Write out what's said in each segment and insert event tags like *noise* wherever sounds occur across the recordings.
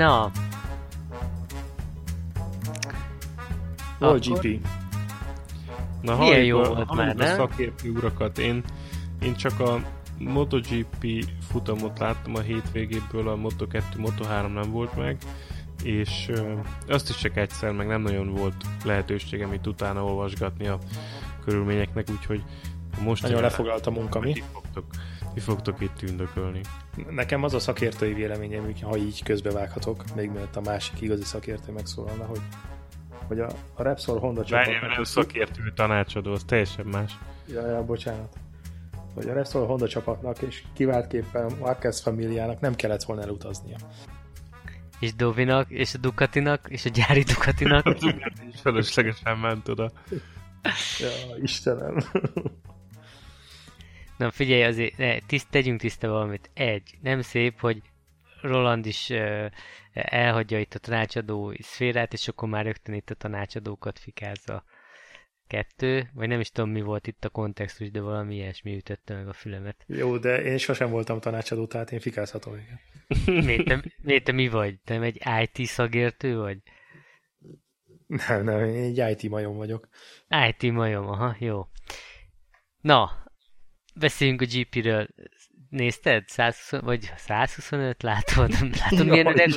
Na. Hol Akkor- GP? Na, Milyen jó volt már, a nem? szakértő urakat. Én, én csak a MotoGP futamot láttam a hétvégéből, a Moto2, Moto3 nem volt meg, és ö, azt is csak egyszer, meg nem nagyon volt lehetőségem itt utána olvasgatni a körülményeknek, úgyhogy most Nagyon lefoglalt a munka, mi? fogtok, ti fogtok itt tündökölni. Nekem az a szakértői véleményem, hogy ha így közbevághatok, még mielőtt a másik igazi szakértő megszólalna, hogy, hogy a, a Repsol Honda Várjál, csapatnak... nem szakértő tanácsadó, az teljesen más. Ja, ja, bocsánat. Hogy a Repsol Honda csapatnak és kiváltképpen Marquez familiának nem kellett volna elutaznia. És Dovinak, és a Ducatinak, és a gyári Ducatinak. *laughs* És fölöslegesen ment oda. Ja, Istenem. Na figyelj, azért ne, tiszt, tegyünk tiszta valamit. Egy, nem szép, hogy Roland is uh, elhagyja itt a tanácsadó szférát, és akkor már rögtön itt a tanácsadókat fikázza. Kettő, vagy nem is tudom mi volt itt a kontextus, de valami ilyesmi ütötte meg a fülemet. Jó, de én sosem voltam tanácsadó, tehát én fikázhatom igen. *laughs* Miért te, miért te mi vagy? Te egy IT szakértő vagy? Nem, nem, én egy IT majom vagyok. IT majom, aha, jó. Na, beszéljünk a GP-ről. Nézted? 120, vagy 125? Látod? Látod, milyen öreg...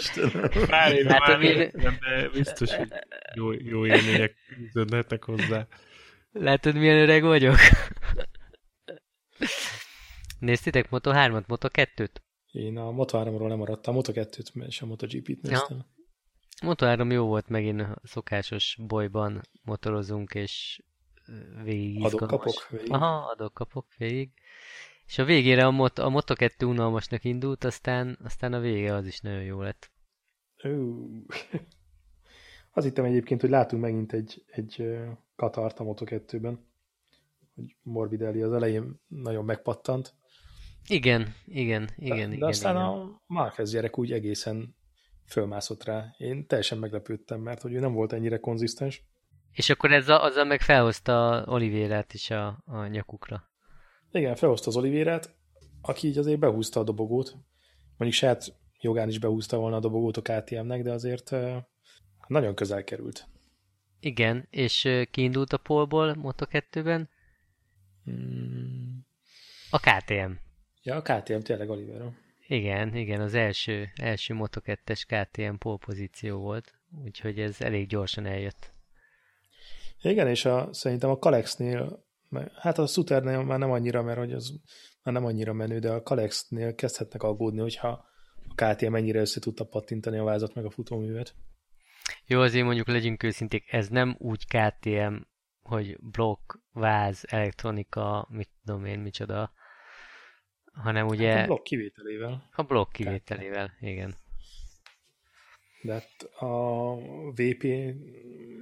Már én, Látod, már milyen- de biztos, hogy jó, jó élmények fűződhetnek hozzá. Látod, milyen öreg vagyok? Néztétek Moto3-at, Moto2-t? Én a Moto3-ról nem maradtam, a Moto2-t és a MotoGP-t néztem. Moto3 jó volt megint a szokásos bolyban motorozunk, és végig izgalmas. Adok-kapok végig. Aha, adok-kapok végig. És a végére a, mot- a Moto2 unalmasnak indult, aztán, aztán a vége az is nagyon jó lett. Ú. Azt hittem egyébként, hogy látunk megint egy, egy ö, Katart a Moto2-ben, hogy Morbidelli az elején nagyon megpattant, Igen, igen, igen, de, igen. de aztán igen. a Marquez gyerek úgy egészen fölmászott rá. Én teljesen meglepődtem, mert hogy ő nem volt ennyire konzisztens. És akkor ezzel, azzal meg felhozta Olivérát is a, a nyakukra. Igen, felhozta az Olivérát, aki így azért behúzta a dobogót. Mondjuk saját jogán is behúzta volna a dobogót a KTM-nek, de azért nagyon közel került. Igen, és kiindult a polból Moto2-ben Hmm. a KTM. Ja, a KTM tényleg Olivera. Igen, igen, az első, első Moto2-es KTM polpozíció volt, úgyhogy ez elég gyorsan eljött. Igen, és a, szerintem a Kalexnél, hát a Suternél már nem annyira, mert hogy az már nem annyira menő, de a Kalexnél kezdhetnek aggódni, hogyha a KTM mennyire össze tudta pattintani a vázat meg a futóművet. Jó, azért mondjuk legyünk őszinték, ez nem úgy KTM, hogy blokk, váz, elektronika, mit tudom én, micsoda, hanem ugye Hát a blokk kivételével. a blokk kivételével, igen. De hát a VP,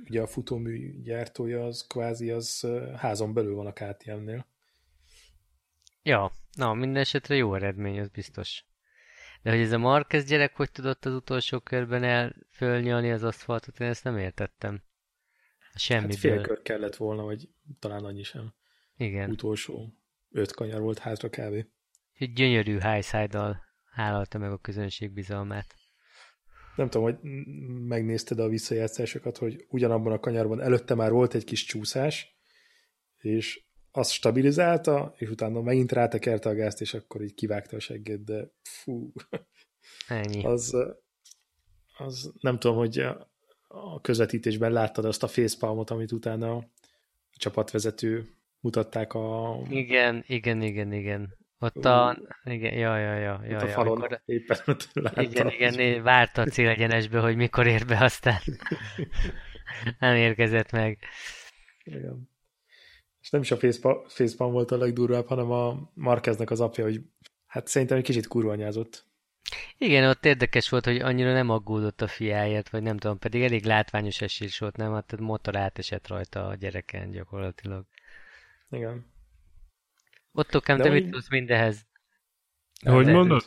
ugye a futómű gyártója, az kvázi az házon belül van a KTM-nél. Ja, na, minden esetre jó eredmény, az biztos. De hogy ez a Marquez gyerek hogy tudott az utolsó körben el fölnyalni az aszfaltot, én ezt nem értettem. Hát Semmiből. fél kör kellett volna, vagy talán annyi sem. Igen. Utolsó öt kanyar volt hátra kb. Egy gyönyörű highside-dal hálalta meg a közönség bizalmát. Nem tudom, hogy megnézted a visszajátszásokat, hogy ugyanabban a kanyarban előtte már volt egy kis csúszás, és azt stabilizálta, és utána megint rátekerte a gázt, és akkor így kivágta a seggét, de fú, Ennyi. az, az nem tudom, hogy a közvetítésben láttad azt a facepalmot, amit utána a csapatvezető mutatták a, Igen, igen, igen, igen. Ott a... Igen, ja, ja, ja. ja, ott a ja falon, amikor- éppen ott. Igen, igen, né- várta a célegyenesbe, hogy mikor ér be, aztán *laughs* nem érkezett meg. Igen. És nem is a facepalm, facepalm volt a legdurvább, hanem a Marqueznek az apja, hogy hát szerintem egy kicsit kurvanyázott. Igen, ott érdekes volt, hogy annyira nem aggódott a fiáért, vagy nem tudom, pedig elég látványos esés volt, nem? Hát motor átesett rajta a gyereken gyakorlatilag. Igen. Ott okám, De te hogy- mit tudsz mindehez? Hogy Nem, mondod?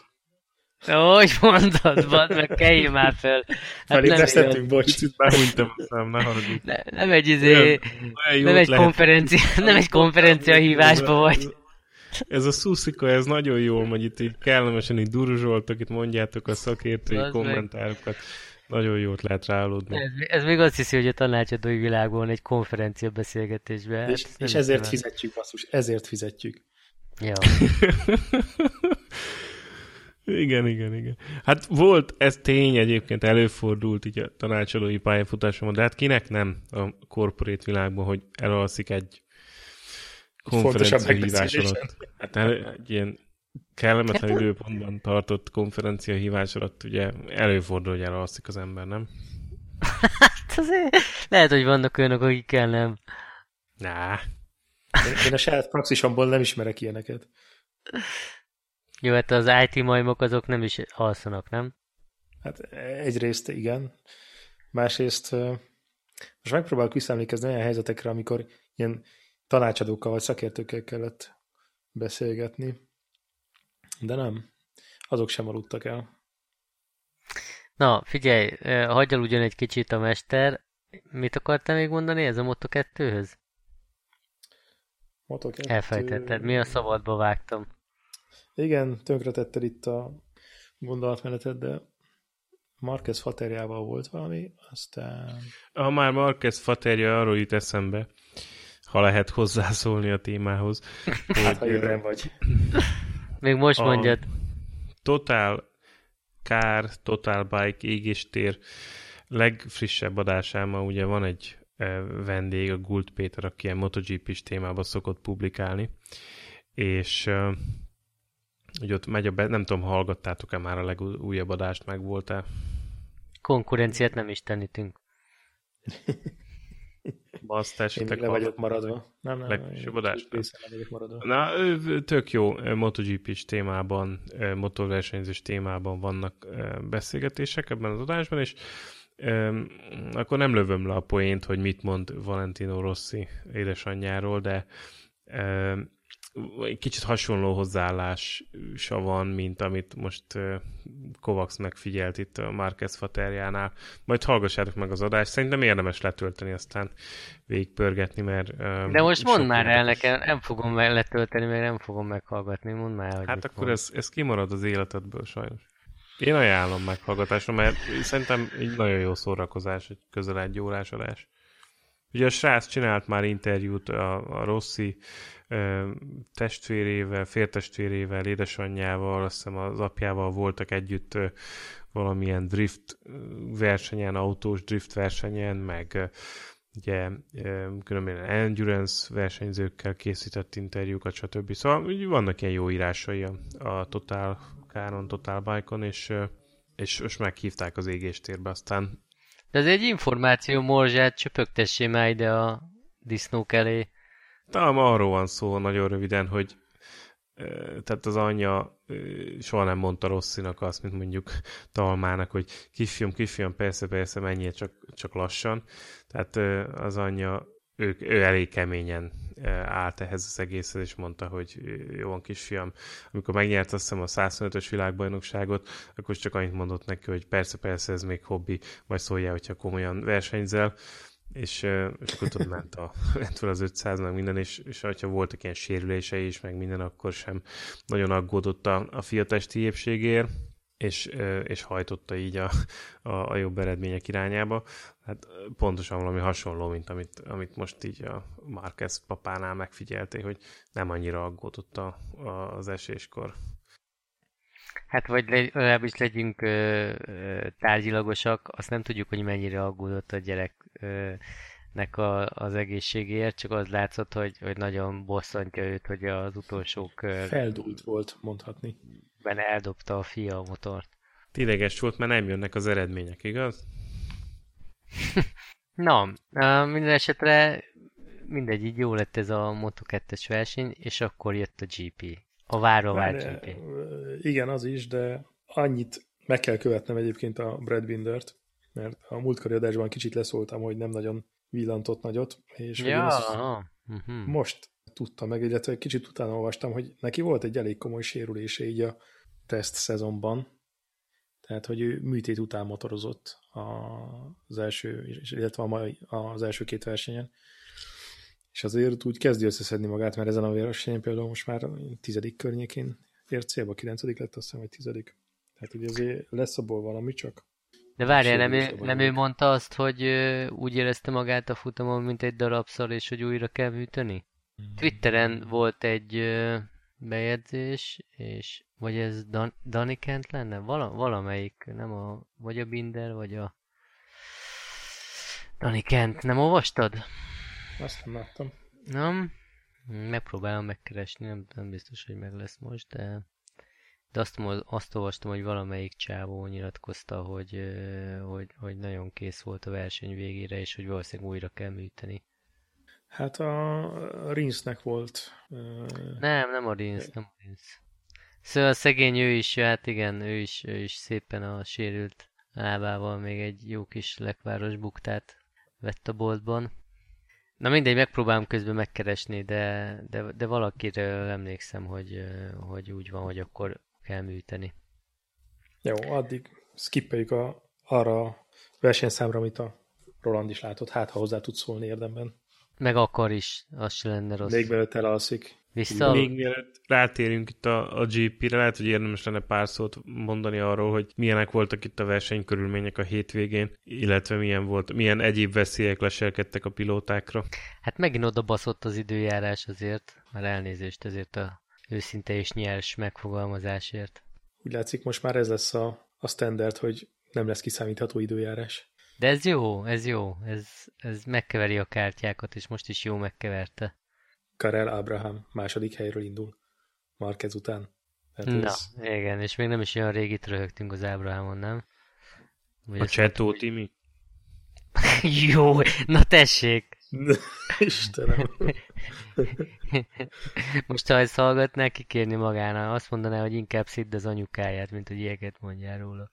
Hogy mondod, vad meg kelljél már föl. Hát nem, Felébresztettünk, bocs. Kicsit behúnytam a szem, ne haragudj. ne, nem egy izé, Olyan jót nem egy konferencia, nem egy konferencia hívásba vagy. ez a szuszika, ez nagyon jól megy, itt így kellemesen így duruzsoltok, itt mondjátok a szakértői Az kommentárokat. Nagyon jót lehet ráaludni. Ez, ez még azt hiszi, hogy a tanácsadói világban egy konferencia beszélgetésben. Hát és, nem és ezért el. fizetjük, basszus, ezért fizetjük. Ja. *laughs* igen, igen, igen. Hát volt, ez tény egyébként előfordult így a tanácsadói pályafutásomon, de hát kinek nem a corporate világban, hogy elalszik egy konferencia hívás alatt. Hát el- egy ilyen kellemetlen időpontban tartott konferencia hívás alatt ugye előfordul, hogy elalszik az ember, nem? *laughs* Hát azért lehet, hogy vannak olyanok, akikkel nem. Nah. Én, a saját praxisomból nem ismerek ilyeneket. Jó, hát az IT majmok azok nem is alszanak, nem? Hát egyrészt igen, másrészt most megpróbálok visszaemlékezni olyan helyzetekre, amikor ilyen tanácsadókkal vagy szakértőkkel kellett beszélgetni, de nem, azok sem aludtak el. Na, figyelj, eh, hagyj ugyan egy kicsit a mester. Mit akartál még mondani ez a Moto 2-höz? Moto 2... Elfejtetted, mi a szabadba vágtam. Igen, tönkretetted itt a gondolatmenetet, de Marquez Faterjával volt valami, aztán... Ha már Marquez Faterja arról jut eszembe, ha lehet hozzászólni a témához, *laughs* Hát, ha ébren vagy. Még most A- mondjad. Total Car, Total Bike égéstér legfrissebb adásában ugye van egy vendég, a Gult Péter, aki ilyen MotoGP-s témában szokott publikálni, és hogy ott megy a be, nem tudom, hallgattátok-e már a legújabb adást, meg volt-e? Konkurenciát nem is tenítünk. *laughs* Azt Én tessétek még le vagyok maradva. Nem, nem, Legfrissebb én adás? Részen le vagyok maradva. Na, tök jó MotoGP-s témában, ö, motorversenyzős témában vannak beszélgetések ebben az adásban, és ö, akkor nem lövöm le a poént, hogy mit mond Valentino Rossi édesanyjáról, de ö, egy kicsit hasonló hozzáállása van, mint amit most Kovacs megfigyelt itt a Marquez Faterjánál. Majd hallgassátok meg az adást, szerintem érdemes letölteni, aztán végigpörgetni, mert... De most mondd már el nekem, nem fogom letölteni, meg nem fogom meghallgatni. Mondd már, Hát akkor ez, ez kimarad az életedből sajnos. Én ajánlom meghallgatásra, mert szerintem egy nagyon jó szórakozás, egy közel egy órás adás. Ugye a srác csinált már interjút a, a Rossi ö, testvérével, fértestvérével, édesanyjával, azt hiszem az apjával voltak együtt ö, valamilyen drift versenyen, autós drift versenyen, meg ö, ugye különböző endurance versenyzőkkel készített interjúkat, stb. Szóval vannak ilyen jó írásai a, a Total Káron, Total Bike-on, és, és most meghívták az égéstérbe, aztán De ez egy információ morzsát, csöpögtessé már ide a disznók elé. talán arról van szó nagyon röviden, hogy tehát az anyja soha nem mondta Rosszinak azt, mint mondjuk Talmának, hogy kisfiam, kisfiam, persze, persze, menjél csak, csak lassan. Tehát az anyja, ő, ő elég keményen állt ehhez az egészhez, és mondta, hogy jó van, kisfiam, amikor megnyert azt hiszem a 125-ös világbajnokságot, akkor csak annyit mondott neki, hogy persze, persze, ez még hobbi, majd szóljál, hogyha komolyan versenyzel, és, és akkor tudod, ment, a, *laughs* ment fel az 500 meg minden, és, és ha voltak ilyen sérülései is, meg minden, akkor sem nagyon aggódott a, a fia testi épségért, és, ö, és hajtotta így a, a, a jobb eredmények irányába. Hát ö, pontosan valami hasonló, mint amit, amit most így a Marquez papánál megfigyelték, hogy nem annyira aggódott a, a, az eséskor. Hát vagy le, legalábbis legyünk ö, ö, tárgyilagosak, azt nem tudjuk, hogy mennyire aggódott a gyereknek a, az egészségéért, csak az látszott, hogy, hogy nagyon bosszantja őt, hogy az utolsó körben Feldúlt volt, mondhatni. eldobta a fia a motort. Ideges volt, mert nem jönnek az eredmények, igaz? *laughs* Na, minden esetre mindegy, így jó lett ez a Moto2-es verseny, és akkor jött a GP. A várva várt GP. Igen, az is, de annyit meg kell követnem egyébként a Brad Bindert, mert a múltkori adásban kicsit leszóltam, hogy nem nagyon villantott nagyot, és hogy Ja, ezt aha. Uh-huh. most tudtam meg, illetve egy kicsit utána olvastam, hogy neki volt egy elég komoly sérülése így a teszt szezonban, tehát, hogy ő műtét után motorozott az első, illetve a mai, az első két versenyen, és azért úgy kezdi összeszedni magát, mert ezen a versenyen például most már tizedik környékén ért célba, kilencedik lett azt hiszem, vagy tizedik. Tehát ugye azért lesz abból valami, csak de várjál, nem, ő, nem ő mondta azt, hogy ö, úgy érezte magát a futamon, mint egy darabszal, és hogy újra kell műteni? Hmm. Twitteren volt egy ö, bejegyzés, és vagy ez Dan- Dani Kent lenne? Vala, valamelyik, nem a, vagy a Binder, vagy a Dani Kent. Nem olvastad? Azt nem láttam. Nem? Megpróbálom megkeresni, nem, nem biztos, hogy meg lesz most, de de azt, azt olvastam, hogy valamelyik csávó nyilatkozta, hogy, hogy, hogy nagyon kész volt a verseny végére, és hogy valószínűleg újra kell műteni. Hát a Rinsznek volt. Nem, nem a Rinsz, nem a Rinsz. Szóval a szegény ő is, hát igen, ő is, ő is szépen a sérült lábával még egy jó kis lekváros buktát vett a boltban. Na mindegy, megpróbálom közben megkeresni, de, de, de valakiről emlékszem, hogy, hogy úgy van, hogy akkor kell műteni. Jó, addig skippeljük a, arra a versenyszámra, amit a Roland is látott, hát ha hozzá tudsz szólni érdemben. Meg akar is, az se lenne rossz. Még mielőtt elalszik. Vissza? Még mielőtt rátérünk itt a, a GP-re, lehet, hogy érdemes lenne pár szót mondani arról, hogy milyenek voltak itt a versenykörülmények a hétvégén, illetve milyen volt, milyen egyéb veszélyek leselkedtek a pilótákra. Hát megint oda baszott az időjárás azért, már elnézést ezért a őszinte és nyers megfogalmazásért. Úgy látszik, most már ez lesz a, a standard, hogy nem lesz kiszámítható időjárás. De ez jó, ez jó. Ez, ez megkeveri a kártyákat, és most is jó megkeverte. Karel Abraham második helyről indul. Marquez után. Hát Na, ez... igen, és még nem is olyan régit röhögtünk az Abrahamon, nem? Vagy a Csetó Timi? *laughs* jó, na tessék! *laughs* Istenem. *laughs* Most ha ezt hallgatná, kikérni magának, azt mondaná, hogy inkább szidd az anyukáját, mint hogy ilyeket mondjál róla.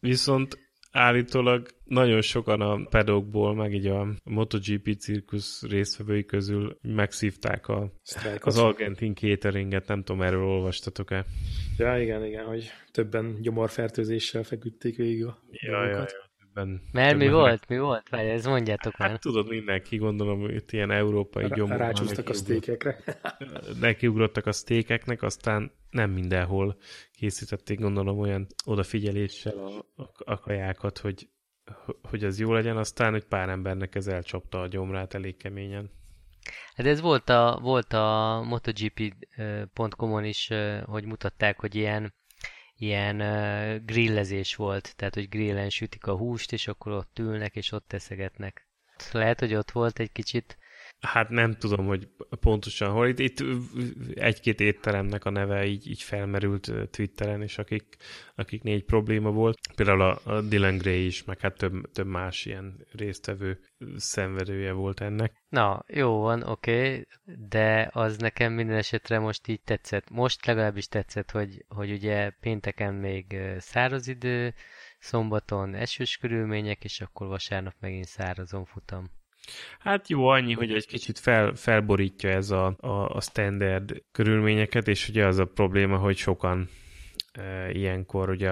Viszont állítólag nagyon sokan a pedokból, meg így a MotoGP cirkusz résztvevői közül megszívták a, az argentin cateringet, nem tudom, erről olvastatok-e? Ja, igen, igen, hogy többen gyomorfertőzéssel feküdték végig a ja, ja, ja ebben. Mert mi volt? Mi volt? Várj, ez mondjátok hát, már. tudod, mindenki gondolom, hogy itt ilyen európai gyomor. Rácsúsztak a sztékekre. *laughs* Nekiugrottak a sztékeknek, aztán nem mindenhol készítették, gondolom, olyan odafigyeléssel a, a, a kajákat, hogy, hogy az jó legyen, aztán, hogy pár embernek ez elcsapta a gyomrát elég keményen. Hát ez volt a, volt a MotoGP.com-on is, hogy mutatták, hogy ilyen ilyen uh, grillezés volt, tehát hogy grillen sütik a húst, és akkor ott ülnek, és ott teszegetnek. Lehet, hogy ott volt egy kicsit Hát nem tudom, hogy pontosan hol. Itt, itt egy-két étteremnek a neve így, így felmerült Twitteren, és akik, akik négy probléma volt. Például a, Dylan Gray is, meg hát több, több más ilyen résztvevő szenvedője volt ennek. Na, jó van, oké, okay, de az nekem minden esetre most így tetszett. Most legalábbis tetszett, hogy, hogy ugye pénteken még száraz idő, szombaton esős körülmények, és akkor vasárnap megint szárazon futam. Hát jó annyi, hogy egy kicsit fel, felborítja ez a, a, a standard körülményeket, és ugye az a probléma, hogy sokan e, ilyenkor ugye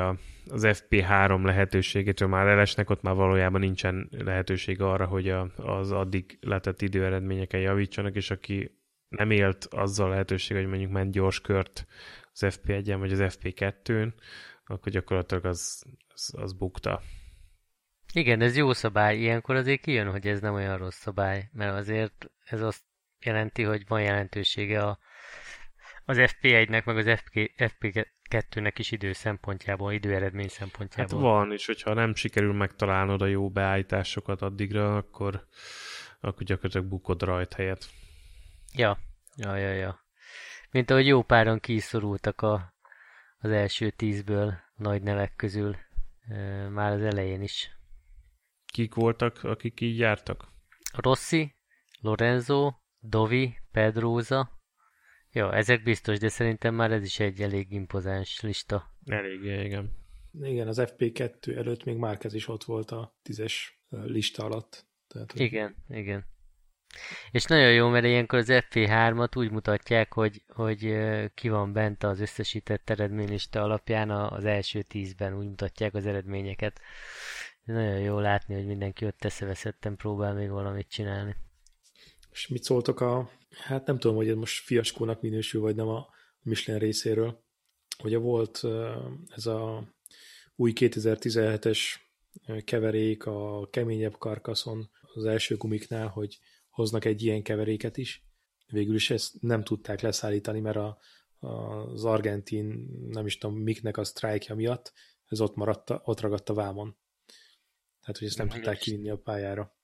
az FP3 lehetőségétől már elesnek, ott már valójában nincsen lehetőség arra, hogy a, az addig letett időeredményeken javítsanak, és aki nem élt azzal lehetőség, hogy mondjuk ment gyors kört az FP1-en vagy az FP2-n, akkor gyakorlatilag az, az, az bukta. Igen, ez jó szabály. Ilyenkor azért kijön, hogy ez nem olyan rossz szabály, mert azért ez azt jelenti, hogy van jelentősége a, az FP1-nek, meg az FP, FP2-nek is idő szempontjából, időeredmény szempontjából. Hát van, és hogyha nem sikerül megtalálnod a jó beállításokat addigra, akkor, akkor gyakorlatilag bukod rajt helyet. Ja, ja, ja, ja. Mint ahogy jó páran kiszorultak a, az első tízből nagy nevek közül, már az elején is. Kik voltak, akik így jártak? Rossi, Lorenzo, Dovi, Pedroza. Jó, ezek biztos, de szerintem már ez is egy elég impozáns lista. Elég, igen. Igen, az FP2 előtt még Márkez is ott volt a tízes lista alatt. Tehát, hogy... Igen, igen. És nagyon jó, mert ilyenkor az FP3-at úgy mutatják, hogy, hogy ki van bent az összesített eredménylista alapján az első tízben, úgy mutatják az eredményeket. Nagyon jó látni, hogy mindenki ott eszeveszetten próbál még valamit csinálni. És mit szóltok a, hát nem tudom, hogy ez most fiaskónak minősül, vagy nem a Michelin részéről. Ugye volt ez a új 2017-es keverék a keményebb karkaszon az első gumiknál, hogy hoznak egy ilyen keveréket is. Végül is ezt nem tudták leszállítani, mert a, az argentin, nem is tudom, miknek a sztrájkja miatt, ez ott maradt, ott ragadt a vámon. Tehát, hogy ezt nem, nem tudták kivinni a pályára.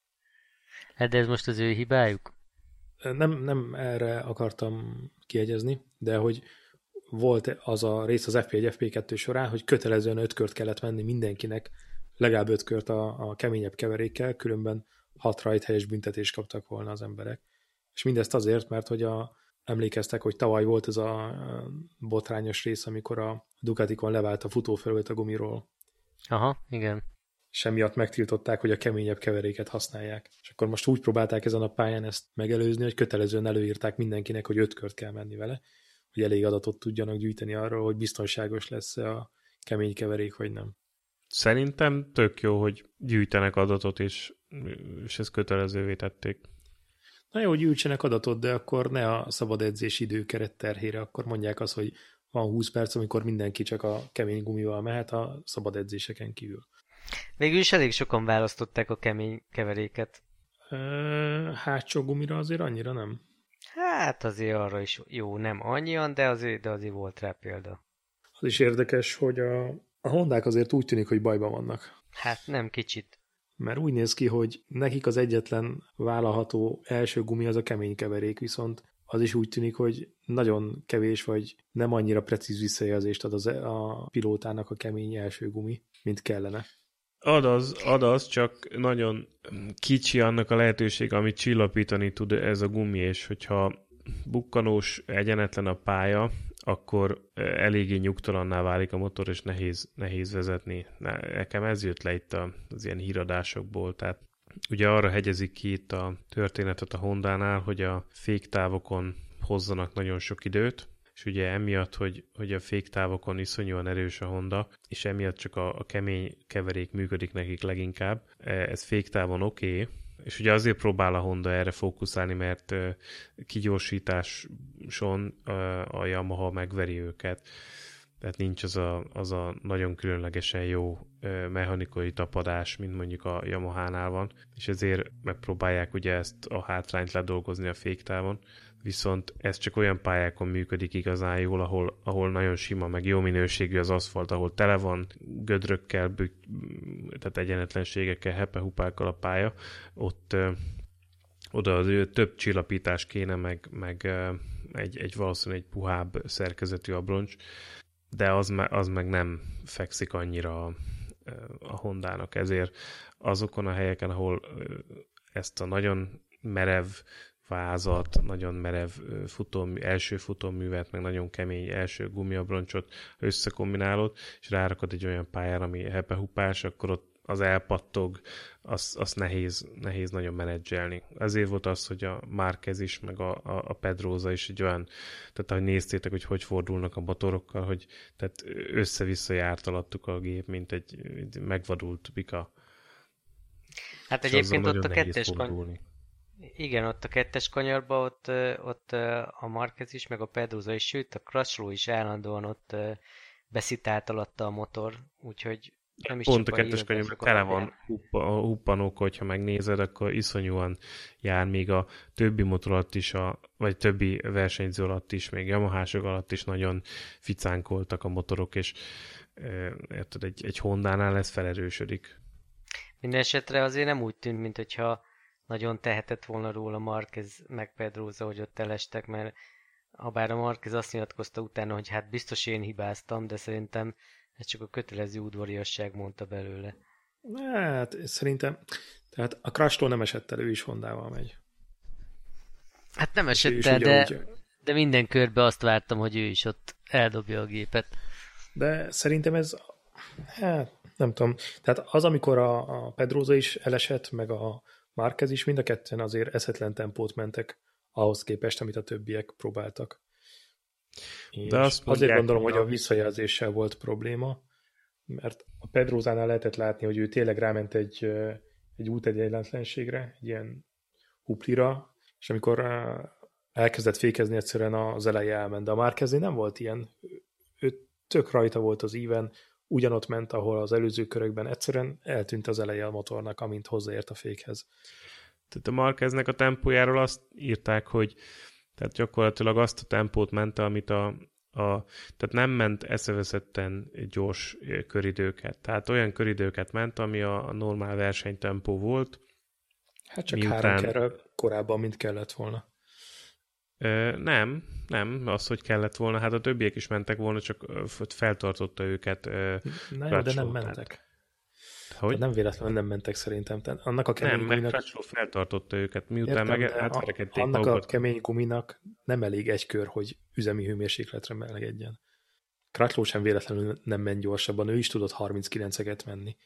Hát de ez most az ő hibájuk? Nem, nem erre akartam kiegyezni, de hogy volt az a rész az FP1, FP2 során, hogy kötelezően öt kört kellett menni mindenkinek, legalább öt kört a, a keményebb keverékkel, különben hat helyes büntetést kaptak volna az emberek. És mindezt azért, mert hogy a, emlékeztek, hogy tavaly volt ez a botrányos rész, amikor a Ducatikon levált a futófelület a gumiról. Aha, igen. És emiatt megtiltották, hogy a keményebb keveréket használják. És akkor most úgy próbálták ezen a pályán ezt megelőzni, hogy kötelezően előírták mindenkinek, hogy öt kört kell menni vele, hogy elég adatot tudjanak gyűjteni arról, hogy biztonságos lesz -e a kemény keverék, vagy nem. Szerintem tök jó, hogy gyűjtenek adatot, és, és ezt kötelezővé tették. Na jó, gyűjtsenek adatot, de akkor ne a szabad edzés időkeret terhére, akkor mondják azt, hogy van 20 perc, amikor mindenki csak a kemény gumival mehet a szabad edzéseken kívül. Végül is elég sokan választották a kemény keveréket. E, hátsó gumira azért annyira nem? Hát azért arra is jó, nem annyian, de azért, de azért volt rá példa. Az is érdekes, hogy a, a Hondák azért úgy tűnik, hogy bajban vannak. Hát nem kicsit. Mert úgy néz ki, hogy nekik az egyetlen vállalható első gumi az a kemény keverék, viszont az is úgy tűnik, hogy nagyon kevés vagy nem annyira precíz visszajelzést ad az, e- a pilótának a kemény első gumi, mint kellene. Ad az, ad az, csak nagyon kicsi annak a lehetőség, amit csillapítani tud ez a gumi, és hogyha bukkanós, egyenetlen a pálya, akkor eléggé nyugtalanná válik a motor, és nehéz, nehéz vezetni. Nekem ez jött le itt az ilyen híradásokból, tehát ugye arra hegyezik ki itt a történetet a Hondánál, hogy a féktávokon hozzanak nagyon sok időt, és ugye emiatt, hogy, hogy a féktávokon iszonyúan erős a Honda, és emiatt csak a, a kemény keverék működik nekik leginkább. E, ez féktávon oké, okay, és ugye azért próbál a Honda erre fókuszálni, mert kigyorsításon a Yamaha megveri őket. Tehát nincs az a, az a nagyon különlegesen jó mechanikai tapadás, mint mondjuk a Yamaha-nál van, és ezért megpróbálják ugye ezt a hátrányt ledolgozni a féktávon, viszont ez csak olyan pályákon működik igazán jól, ahol, ahol nagyon sima, meg jó minőségű az aszfalt, ahol tele van gödrökkel, büt, tehát egyenetlenségekkel, hepehupákkal a pálya, ott oda az több csillapítás kéne, meg, meg egy, egy valószínűleg egy puhább szerkezetű abroncs, de az, az meg nem fekszik annyira a, a Hondának, ezért azokon a helyeken, ahol ezt a nagyon merev vázat, nagyon merev futó, első futóművet, meg nagyon kemény első gumiabroncsot összekombinálod, és rárakod egy olyan pályára, ami hepehupás, akkor ott az elpattog, azt az nehéz, nehéz nagyon menedzselni. Ezért volt az, hogy a Márquez is, meg a, a, a Pedroza is egy olyan, tehát ahogy néztétek, hogy hogy fordulnak a motorokkal, hogy tehát össze-vissza járt alattuk a gép, mint egy, egy megvadult bika. Hát egyébként ott a kettes, kon- igen, ott a kettes kanyarba ott, ott a Marquez is, meg a Pedroza is, sőt a Crutchlow is állandóan ott beszitált alatta a motor, úgyhogy nem is Pont a kettes kanyarban tele van huppa, huppanók, hogyha megnézed, akkor iszonyúan jár, még a többi motor alatt is, a, vagy többi versenyző alatt is, még Yamahások alatt is nagyon ficánkoltak a motorok, és érted, egy, egy Honda-nál ez felerősödik. Minden esetre azért nem úgy tűnt, mint hogyha nagyon tehetett volna róla Marquez meg Pedroza, hogy ott elestek, mert ha bár a Marquez azt nyilatkozta utána, hogy hát biztos én hibáztam, de szerintem ez csak a kötelező udvariasság mondta belőle. Hát szerintem, tehát a crash nem esett elő, is Hondával megy. Hát nem esett el, de, úgy... de minden körbe azt vártam, hogy ő is ott eldobja a gépet. De szerintem ez, hát nem tudom, tehát az, amikor a, a Pedroza is elesett, meg a Márquez is mind a ketten azért eszetlen tempót mentek ahhoz képest, amit a többiek próbáltak. De azt azért gondolom, hogy a visszajelzéssel volt probléma, mert a Pedrózánál lehetett látni, hogy ő tényleg ráment egy, egy útegyenletlenségre, egy ilyen huplira, és amikor elkezdett fékezni, egyszerűen az eleje elment, de a Márkezé nem volt ilyen. Ő tök rajta volt az íven, ugyanott ment, ahol az előző körökben egyszerűen eltűnt az eleje a motornak, amint hozzáért a fékhez. Tehát a Marqueznek a tempójáról azt írták, hogy tehát gyakorlatilag azt a tempót ment, amit a, a tehát nem ment eszeveszetten gyors köridőket. Tehát olyan köridőket ment, ami a, a normál versenytempó volt. Hát csak miután... három korábban, mint kellett volna. Ö, nem, nem, az, hogy kellett volna, hát a többiek is mentek volna, csak feltartotta őket. Na jó, de nem mentek. Hogy? nem véletlenül nem mentek szerintem. Tehát annak a kemény nem, guminak... mert feltartotta őket, miután Értem, meg átverekedték Annak magukat. a kemény guminak nem elég egy kör, hogy üzemi hőmérsékletre melegedjen. Kratló sem véletlenül nem ment gyorsabban, ő is tudott 39-eget menni.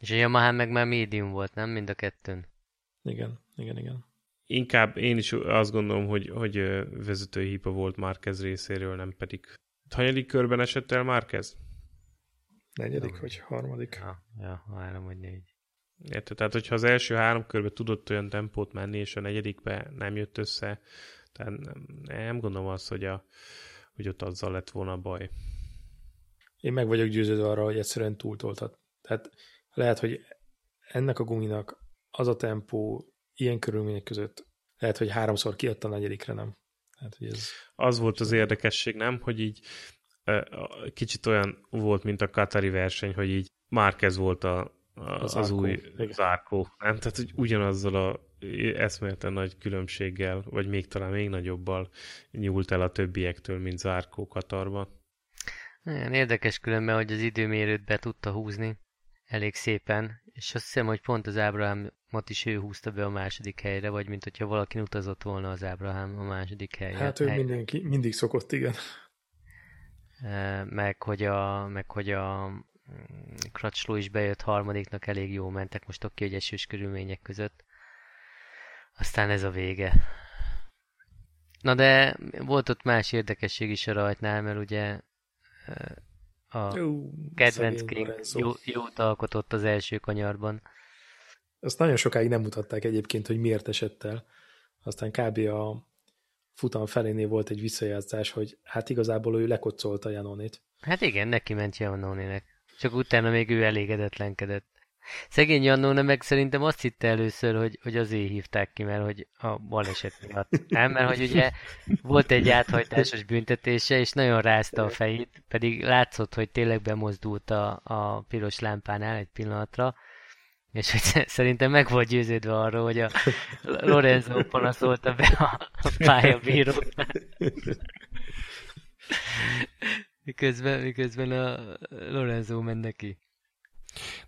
És a Yamaha meg már médium volt, nem? Mind a kettőn. Igen, igen, igen. Inkább én is azt gondolom, hogy, hogy vezetői hipa volt Márquez részéről, nem pedig. Hanyadik körben esett el Márquez? Negyedik vagy harmadik? Ja, ja, három vagy négy. Érted? Tehát, hogyha az első három körbe tudott olyan tempót menni, és a negyedikbe nem jött össze, tehát nem, nem gondolom azt, hogy, a, hogy ott azzal lett volna baj. Én meg vagyok győződve arra, hogy egyszerűen túltoltat. Tehát lehet, hogy ennek a guminak az a tempó ilyen körülmények között lehet, hogy háromszor kiadta a negyedikre, nem? Hát, hogy ez... Az volt az érdekesség, nem? Hogy így kicsit olyan volt, mint a Katari verseny, hogy így Márquez volt a, a, az, az új zárkó. Nem? Tehát, hogy ugyanazzal a eszméleten nagy különbséggel, vagy még talán még nagyobbal nyúlt el a többiektől, mint zárkó Katarban. Nagyon érdekes különben, hogy az időmérőt be tudta húzni elég szépen, és azt hiszem, hogy pont az Ábrahámot is ő húzta be a második helyre, vagy mint hogyha valaki utazott volna az Ábrahám a második helyre. Hát ő hely... mindenki, mindig szokott, igen meg hogy a, meg hogy a mm, Kracsló is bejött harmadiknak, elég jó mentek most oké, hogy esős körülmények között. Aztán ez a vége. Na de volt ott más érdekesség is a rajtnál, mert ugye a Ú, kedvencként jó, jót alkotott az első kanyarban. Azt nagyon sokáig nem mutatták egyébként, hogy miért esett el. Aztán kb. a futam felénél volt egy visszajátszás, hogy hát igazából ő lekocolta Janonit. Hát igen, neki ment Janoninek. Csak utána még ő elégedetlenkedett. Szegény Jannóna meg szerintem azt hitte először, hogy, hogy azért hívták ki, mert hogy a baleset miatt. Nem, mert hogy ugye volt egy áthajtásos büntetése, és nagyon rázta a fejét, pedig látszott, hogy tényleg bemozdult a, a piros lámpánál egy pillanatra, és hogy *laughs* szerintem meg volt győződve arról, hogy a Lorenzo panaszolta be a, pályabírót. miközben, miközben a Lorenzo ment neki.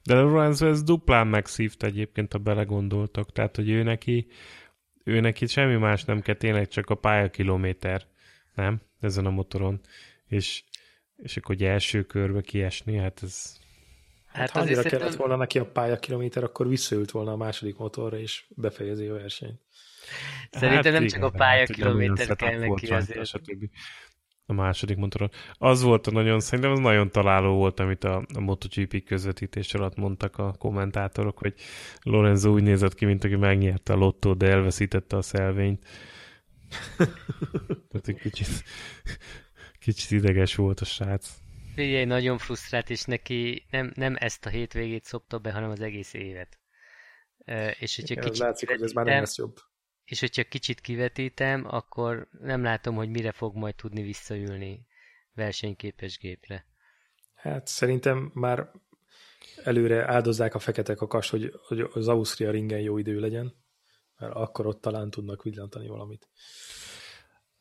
De Lorenzo ez duplán megszívta egyébként, ha belegondoltak. Tehát, hogy ő neki, ő neki semmi más nem kell, tényleg csak a pályakilométer, nem? Ezen a motoron. És, és akkor hogy első körbe kiesni, hát ez Hát, hát ha annyira kellett szerintem... volna neki a pályakilométer, akkor visszaült volna a második motorra, és befejezi a versenyt. Szerintem hát nem igen, csak a pályakilométer hát, kell neki azért. Stb. A második motoron. Az volt a nagyon, szerintem az nagyon találó volt, amit a, a MotoGP közvetítés alatt mondtak a kommentátorok, hogy Lorenzo úgy nézett ki, mint aki megnyerte a lottó, de elveszítette a szelvényt. *laughs* Tehát egy kicsit, kicsit ideges volt a srác. Figyelj, nagyon frusztrált, és neki nem, nem ezt a hétvégét szopta be, hanem az egész évet. És hogyha Igen, kicsit látszik, hogy ez már nem lesz jobb. És hogyha kicsit kivetítem, akkor nem látom, hogy mire fog majd tudni visszaülni versenyképes gépre. Hát szerintem már előre áldozzák a fekete kakas, hogy, hogy az Ausztria ringen jó idő legyen, mert akkor ott talán tudnak villantani valamit.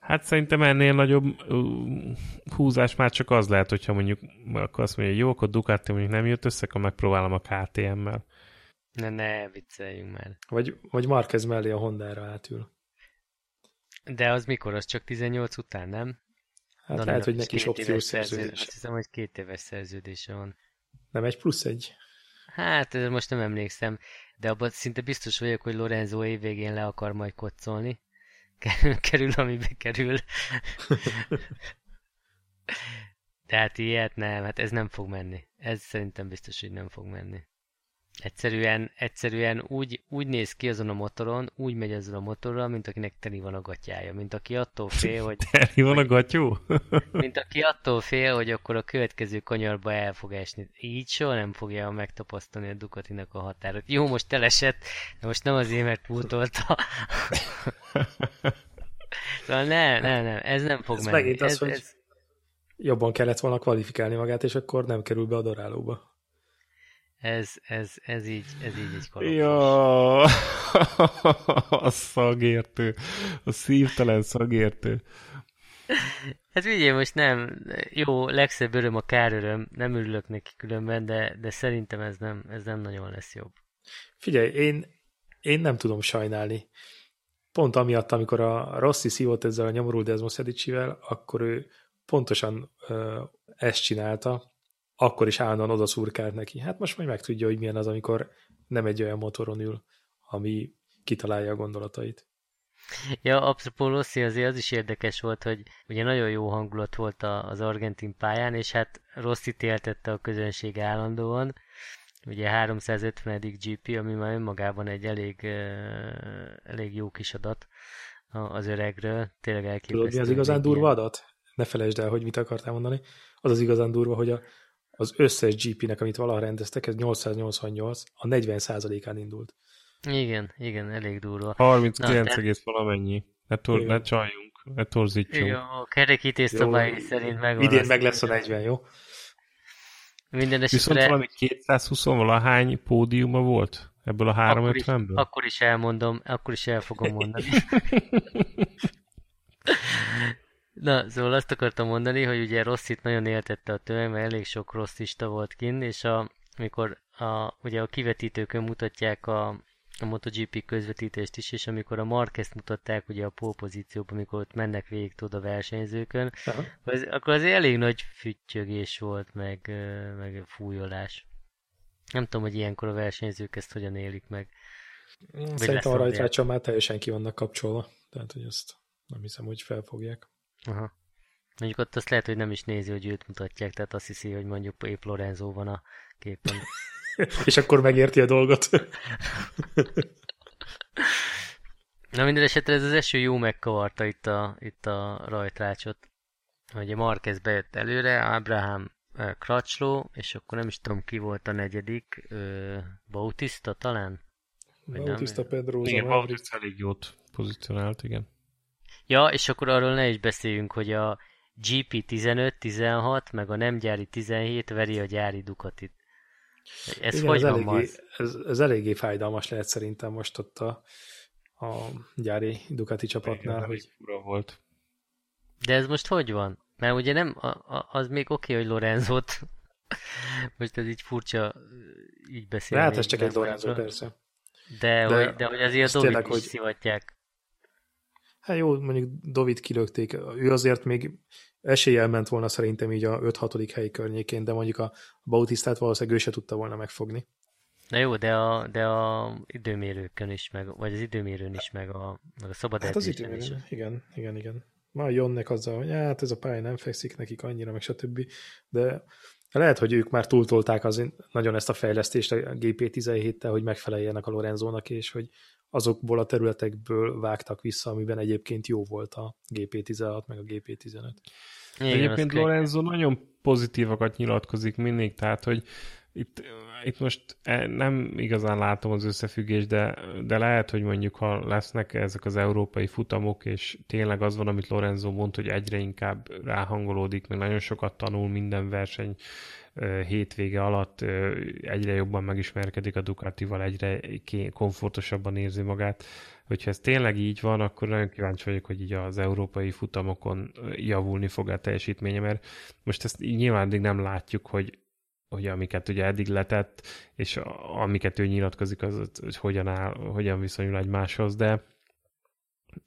Hát szerintem ennél nagyobb uh, húzás már csak az lehet, hogyha mondjuk akkor azt mondja, hogy jó, akkor Ducati mondjuk nem jött össze, akkor megpróbálom a KTM-mel. Ne, ne, vicceljünk már. Vagy, vagy Marquez mellé a Honda-ra átül. De az mikor? Az csak 18 után, nem? Hát Dani lehet, hogy neki is opciós szerződés. Azt hiszem, hogy két éves szerződése van. Nem egy plusz egy? Hát, most nem emlékszem, de abban szinte biztos vagyok, hogy Lorenzo évvégén le akar majd kocolni *laughs* kerül, amibe kerül. *laughs* Tehát ilyet nem, hát ez nem fog menni. Ez szerintem biztos, hogy nem fog menni. Egyszerűen, egyszerűen úgy, úgy néz ki azon a motoron, úgy megy ezzel a motorral, mint akinek teli van a gatyája. Mint aki attól fél, *laughs* hogy... Teli van a gatyó? *laughs* mint aki attól fél, hogy akkor a következő kanyarba el fog esni. Így soha nem fogja megtapasztalni a Ducatinak a határat. Jó, most elesett, de most nem azért, mert pútolta. *laughs* szóval nem, nem, nem, ez nem fog Ez menni. megint az, ez, hogy- ez, Jobban kellett volna kvalifikálni magát, és akkor nem kerül be a darálóba. Ez, ez, ez, így, ez így egy kalapos. Ja, *laughs* a szagértő, a szívtelen szagértő. Hát ugye most nem, jó, legszebb öröm a kár öröm, nem örülök neki különben, de, de szerintem ez nem, ez nem nagyon lesz jobb. Figyelj, én, én nem tudom sajnálni. Pont amiatt, amikor a Rossi szívott ezzel a nyomorult Desmosedicsvel, akkor ő pontosan ö, ezt csinálta, akkor is állandóan oda szurkált neki. Hát most majd megtudja, hogy milyen az, amikor nem egy olyan motoron ül, ami kitalálja a gondolatait. Ja, apropó Rossi, azért az is érdekes volt, hogy ugye nagyon jó hangulat volt az argentin pályán, és hát Rossi éltette a közönség állandóan. Ugye 350. GP, ami már önmagában egy elég, elég jó kis adat az öregről. Tényleg elképesztő. Tudod, mi az igazán durva adat? Ne felejtsd el, hogy mit akartál mondani. Az az igazán durva, hogy a, az összes GP-nek, amit valaha rendeztek, ez 888, a 40%-án indult. Igen, igen, elég durva. 39 Na, egész valamennyi. Ne, tor- Igen. ne csaljunk, ne torzítsunk. Igen, a kerekítés szabályai szerint megvan. Idén meg lesz a 40, jó? Minden Viszont esetre valami 220 valahány pódiuma volt ebből a akkor is, 350-ből? akkor is elmondom, akkor is el fogom mondani. *laughs* *laughs* Na, szóval azt akartam mondani, hogy ugye Rosszit nagyon éltette a tömeg, mert elég sok rosszista volt kint, és a, amikor a, ugye a kivetítőkön mutatják a, a MotoGP közvetítést is, és amikor a Marquez mutatták ugye a pole pozícióban, amikor ott mennek végig tudod a versenyzőkön, Aha. az, akkor azért elég nagy füttyögés volt, meg, meg fújolás. Nem tudom, hogy ilyenkor a versenyzők ezt hogyan élik meg. Szerintem a rajtrácson már teljesen ki vannak kapcsolva. Tehát, hogy ezt nem hiszem, hogy felfogják. Aha. Mondjuk ott azt lehet, hogy nem is nézi, hogy őt mutatják, tehát azt hiszi, hogy mondjuk épp Lorenzo van a képen. *laughs* És akkor megérti a dolgot. *laughs* Na minden esetre ez az eső jó megkavarta itt a, itt a rajtrácsot. Ugye Marquez bejött előre, Abraham Crutchlow, és akkor nem is tudom ki volt a negyedik, Bautista talán? Bautista Pedrosa, Igen. Bautista elég jót pozícionált, igen. Ja, és akkor arról ne is beszéljünk, hogy a GP 15-16, meg a nem gyári 17 veri a gyári Ducatit. Ez Igen, hogy ez van, eléggé, ez, ez eléggé fájdalmas lehet szerintem most ott a, a gyári Ducati Igen, csapatnál, elég hogy fura volt. De ez most hogy van? Mert ugye nem, a, a, az még oké, okay, hogy Lorenzot. *laughs* most ez így furcsa így de beszélni. hát ez csak egy. Lorenzo, persze. De, De hogy, de hogy azért a tényleg, is hogy- szivatják. Hát jó, mondjuk Dovit kilökték, ő azért még eséllyel ment volna szerintem így a 5-6. hely környékén, de mondjuk a Bautistát valószínűleg ő se tudta volna megfogni. Na jó, de a, de a időmérőkön is, meg, vagy az időmérőn is, meg a, meg a szabad Hát az edzésen is. időmérő, igen, igen, igen. Már jönnek azzal, hogy hát ez a pálya nem fekszik nekik annyira, meg stb. De lehet, hogy ők már túltolták az, nagyon ezt a fejlesztést a GP17-tel, hogy megfeleljenek a Lorenzónak, és hogy azokból a területekből vágtak vissza, amiben egyébként jó volt a GP16 meg a GP15. Igen, Egyébként Lorenzo nagyon pozitívakat nyilatkozik mindig, tehát, hogy itt, itt most eh, nem igazán látom az összefüggést, de, de lehet, hogy mondjuk, ha lesznek ezek az európai futamok, és tényleg az van, amit Lorenzo mond, hogy egyre inkább ráhangolódik, meg nagyon sokat tanul minden verseny hétvége alatt, egyre jobban megismerkedik a Ducatival, egyre komfortosabban érzi magát. Hogyha ez tényleg így van, akkor nagyon kíváncsi vagyok, hogy így az európai futamokon javulni fog a teljesítménye, mert most ezt nyilván addig nem látjuk, hogy hogy amiket ugye eddig letett, és amiket ő nyilatkozik, az, hogy hogyan, áll, hogyan viszonyul egymáshoz, de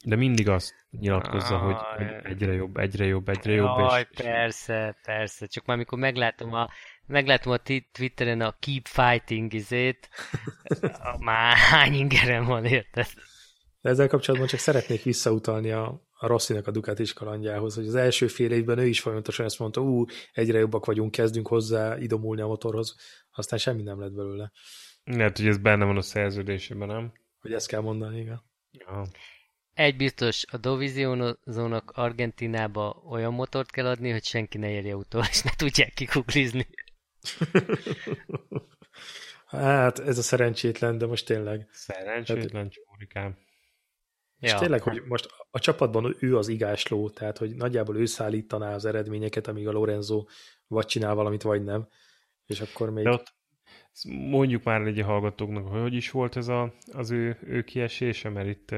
de mindig azt nyilatkozza, hogy, hogy egyre jobb, egyre jobb, egyre jobb, Jaj, és, persze, persze. Csak már amikor meglátom a, meglátom a Twitteren a Keep Fighting izét, *laughs* már hány ingerem van, érted? De ezzel kapcsolatban csak szeretnék visszautalni a, a Rosszinak a Ducatis kalandjához, hogy az első fél évben ő is folyamatosan ezt mondta, ú, egyre jobbak vagyunk, kezdünk hozzá idomulni a motorhoz, aztán semmi nem lett belőle. Lehet, hogy ez benne van a szerződésében, nem? Hogy ezt kell mondani, igen. Ja. Egy biztos, a Dovizionozónak Argentinába olyan motort kell adni, hogy senki ne érje utol, és ne tudják kikuklizni. *laughs* hát ez a szerencsétlen, de most tényleg. Szerencsétlen csórikám. És ja. tényleg, hogy most a csapatban ő az igásló, tehát hogy nagyjából ő szállítaná az eredményeket, amíg a Lorenzo vagy csinál valamit, vagy nem. És akkor még... De ott mondjuk már egy hallgatóknak, hogy hogy is volt ez a, az ő, ő kiesése, mert itt,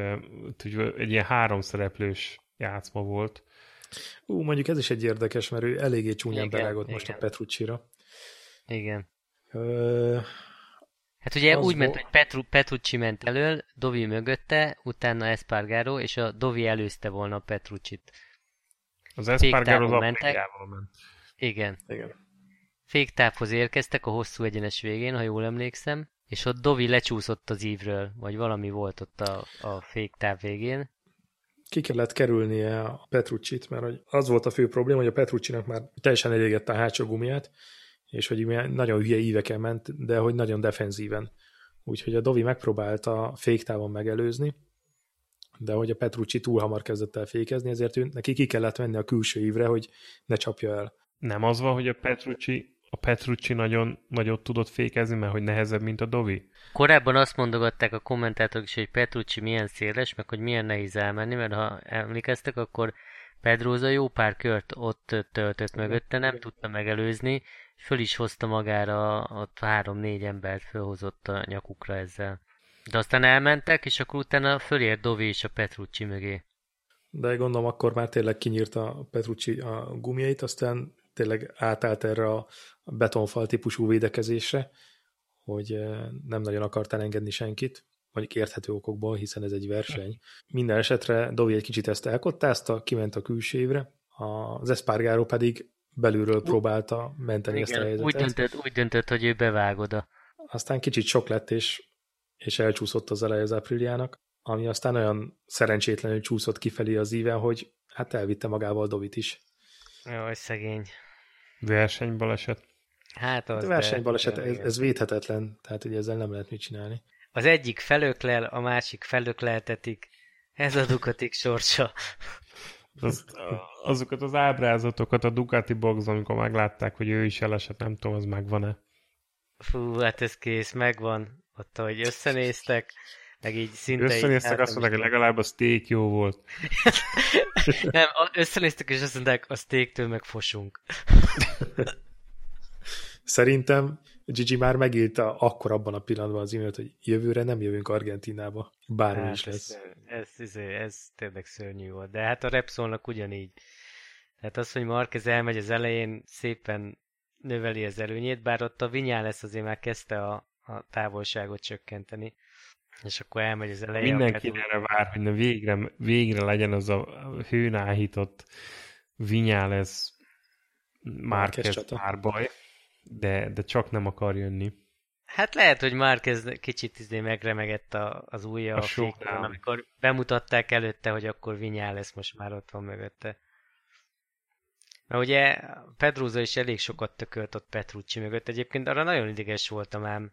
itt egy ilyen három szereplős játszma volt. Ú, mondjuk ez is egy érdekes, mert ő eléggé csúnyán berágott most a Petrucci-ra. Igen. Ö... Hát ugye úgy ment, hogy Petru, Petrucci ment elől, Dovi mögötte, utána Espargaro, és a Dovi előzte volna a Petrucci-t. Az Espargaro az ment. Igen. Igen. Féktávhoz érkeztek a hosszú egyenes végén, ha jól emlékszem, és ott Dovi lecsúszott az ívről, vagy valami volt ott a, a féktáv végén. Ki kellett kerülnie a Petrucci-t, mert hogy az volt a fő probléma, hogy a Petrucci-nak már teljesen elégette a hátsó gumiát, és hogy nagyon hülye íveken ment, de hogy nagyon defenzíven. Úgyhogy a Dovi megpróbálta féktávon megelőzni, de hogy a Petrucci túl hamar kezdett el fékezni, ezért ő, neki ki kellett venni a külső ívre, hogy ne csapja el. Nem az van, hogy a Petrucci a Petrucci nagyon nagyot tudott fékezni, mert hogy nehezebb, mint a Dovi? Korábban azt mondogatták a kommentátorok is, hogy Petrucci milyen széles, meg hogy milyen nehéz elmenni, mert ha emlékeztek, akkor Pedroza jó pár kört ott töltött mögötte, nem tudta megelőzni, föl is hozta magára, ott három-négy embert fölhozott a nyakukra ezzel. De aztán elmentek, és akkor utána fölért Dovi és a Petrucci mögé. De gondolom akkor már tényleg kinyírta a Petrucci a gumiait, aztán tényleg átállt erre a betonfal típusú védekezésre, hogy eh, nem nagyon akart elengedni senkit, mondjuk érthető okokból, hiszen ez egy verseny. Minden esetre Dovi egy kicsit ezt elkottázta, kiment a külső évre, az Espargaro pedig belülről próbálta menteni Igen, ezt a helyzetet. Úgy döntött, úgy döntött, hogy ő bevág oda. Aztán kicsit sok lett, és, és elcsúszott az eleje az Apriliának, ami aztán olyan szerencsétlenül csúszott kifelé az íven, hogy hát elvitte magával Dovit is. Jaj, szegény. Versenybaleset. Hát az, a versenybaleset, ez, ez védhetetlen, tehát ugye ezzel nem lehet mit csinálni. Az egyik felöklel, a másik felökleltetik. Ez a Ducatik sorsa. Az, azokat az ábrázatokat a Ducati box, amikor meglátták, hogy ő is elesett, nem tudom, az megvan-e. Fú, hát ez kész, megvan. Ott, hogy összenéztek, meg így szinte Összenéztek, így, azt mondták, hogy legalább a steak jó volt. *laughs* nem, összenéztek, és azt mondták, a steaktől meg fosunk. *laughs* Szerintem Gigi már megírta akkor abban a pillanatban az e hogy jövőre nem jövünk Argentinába, bármi hát, is lesz. Ez, ez, ez, ez tényleg szörnyű volt, de hát a Repsolnak ugyanígy. Tehát az, hogy Marquez elmegy az elején, szépen növeli az előnyét, bár ott a Vinyá lesz azért már kezdte a, a távolságot csökkenteni. És akkor elmegy az elején. Mindenki erre vár, hogy végre, végre legyen az a hőn áhított Vinyales Márquez párbaj de, de csak nem akar jönni. Hát lehet, hogy már kezd kicsit izé megremegett a, az ujja a, a fékben, amikor bemutatták előtte, hogy akkor Vinyá lesz, most már ott van mögötte. Mert ugye Pedroza is elég sokat tökölt ott Petrucci mögött. Egyébként arra nagyon ideges voltam ám,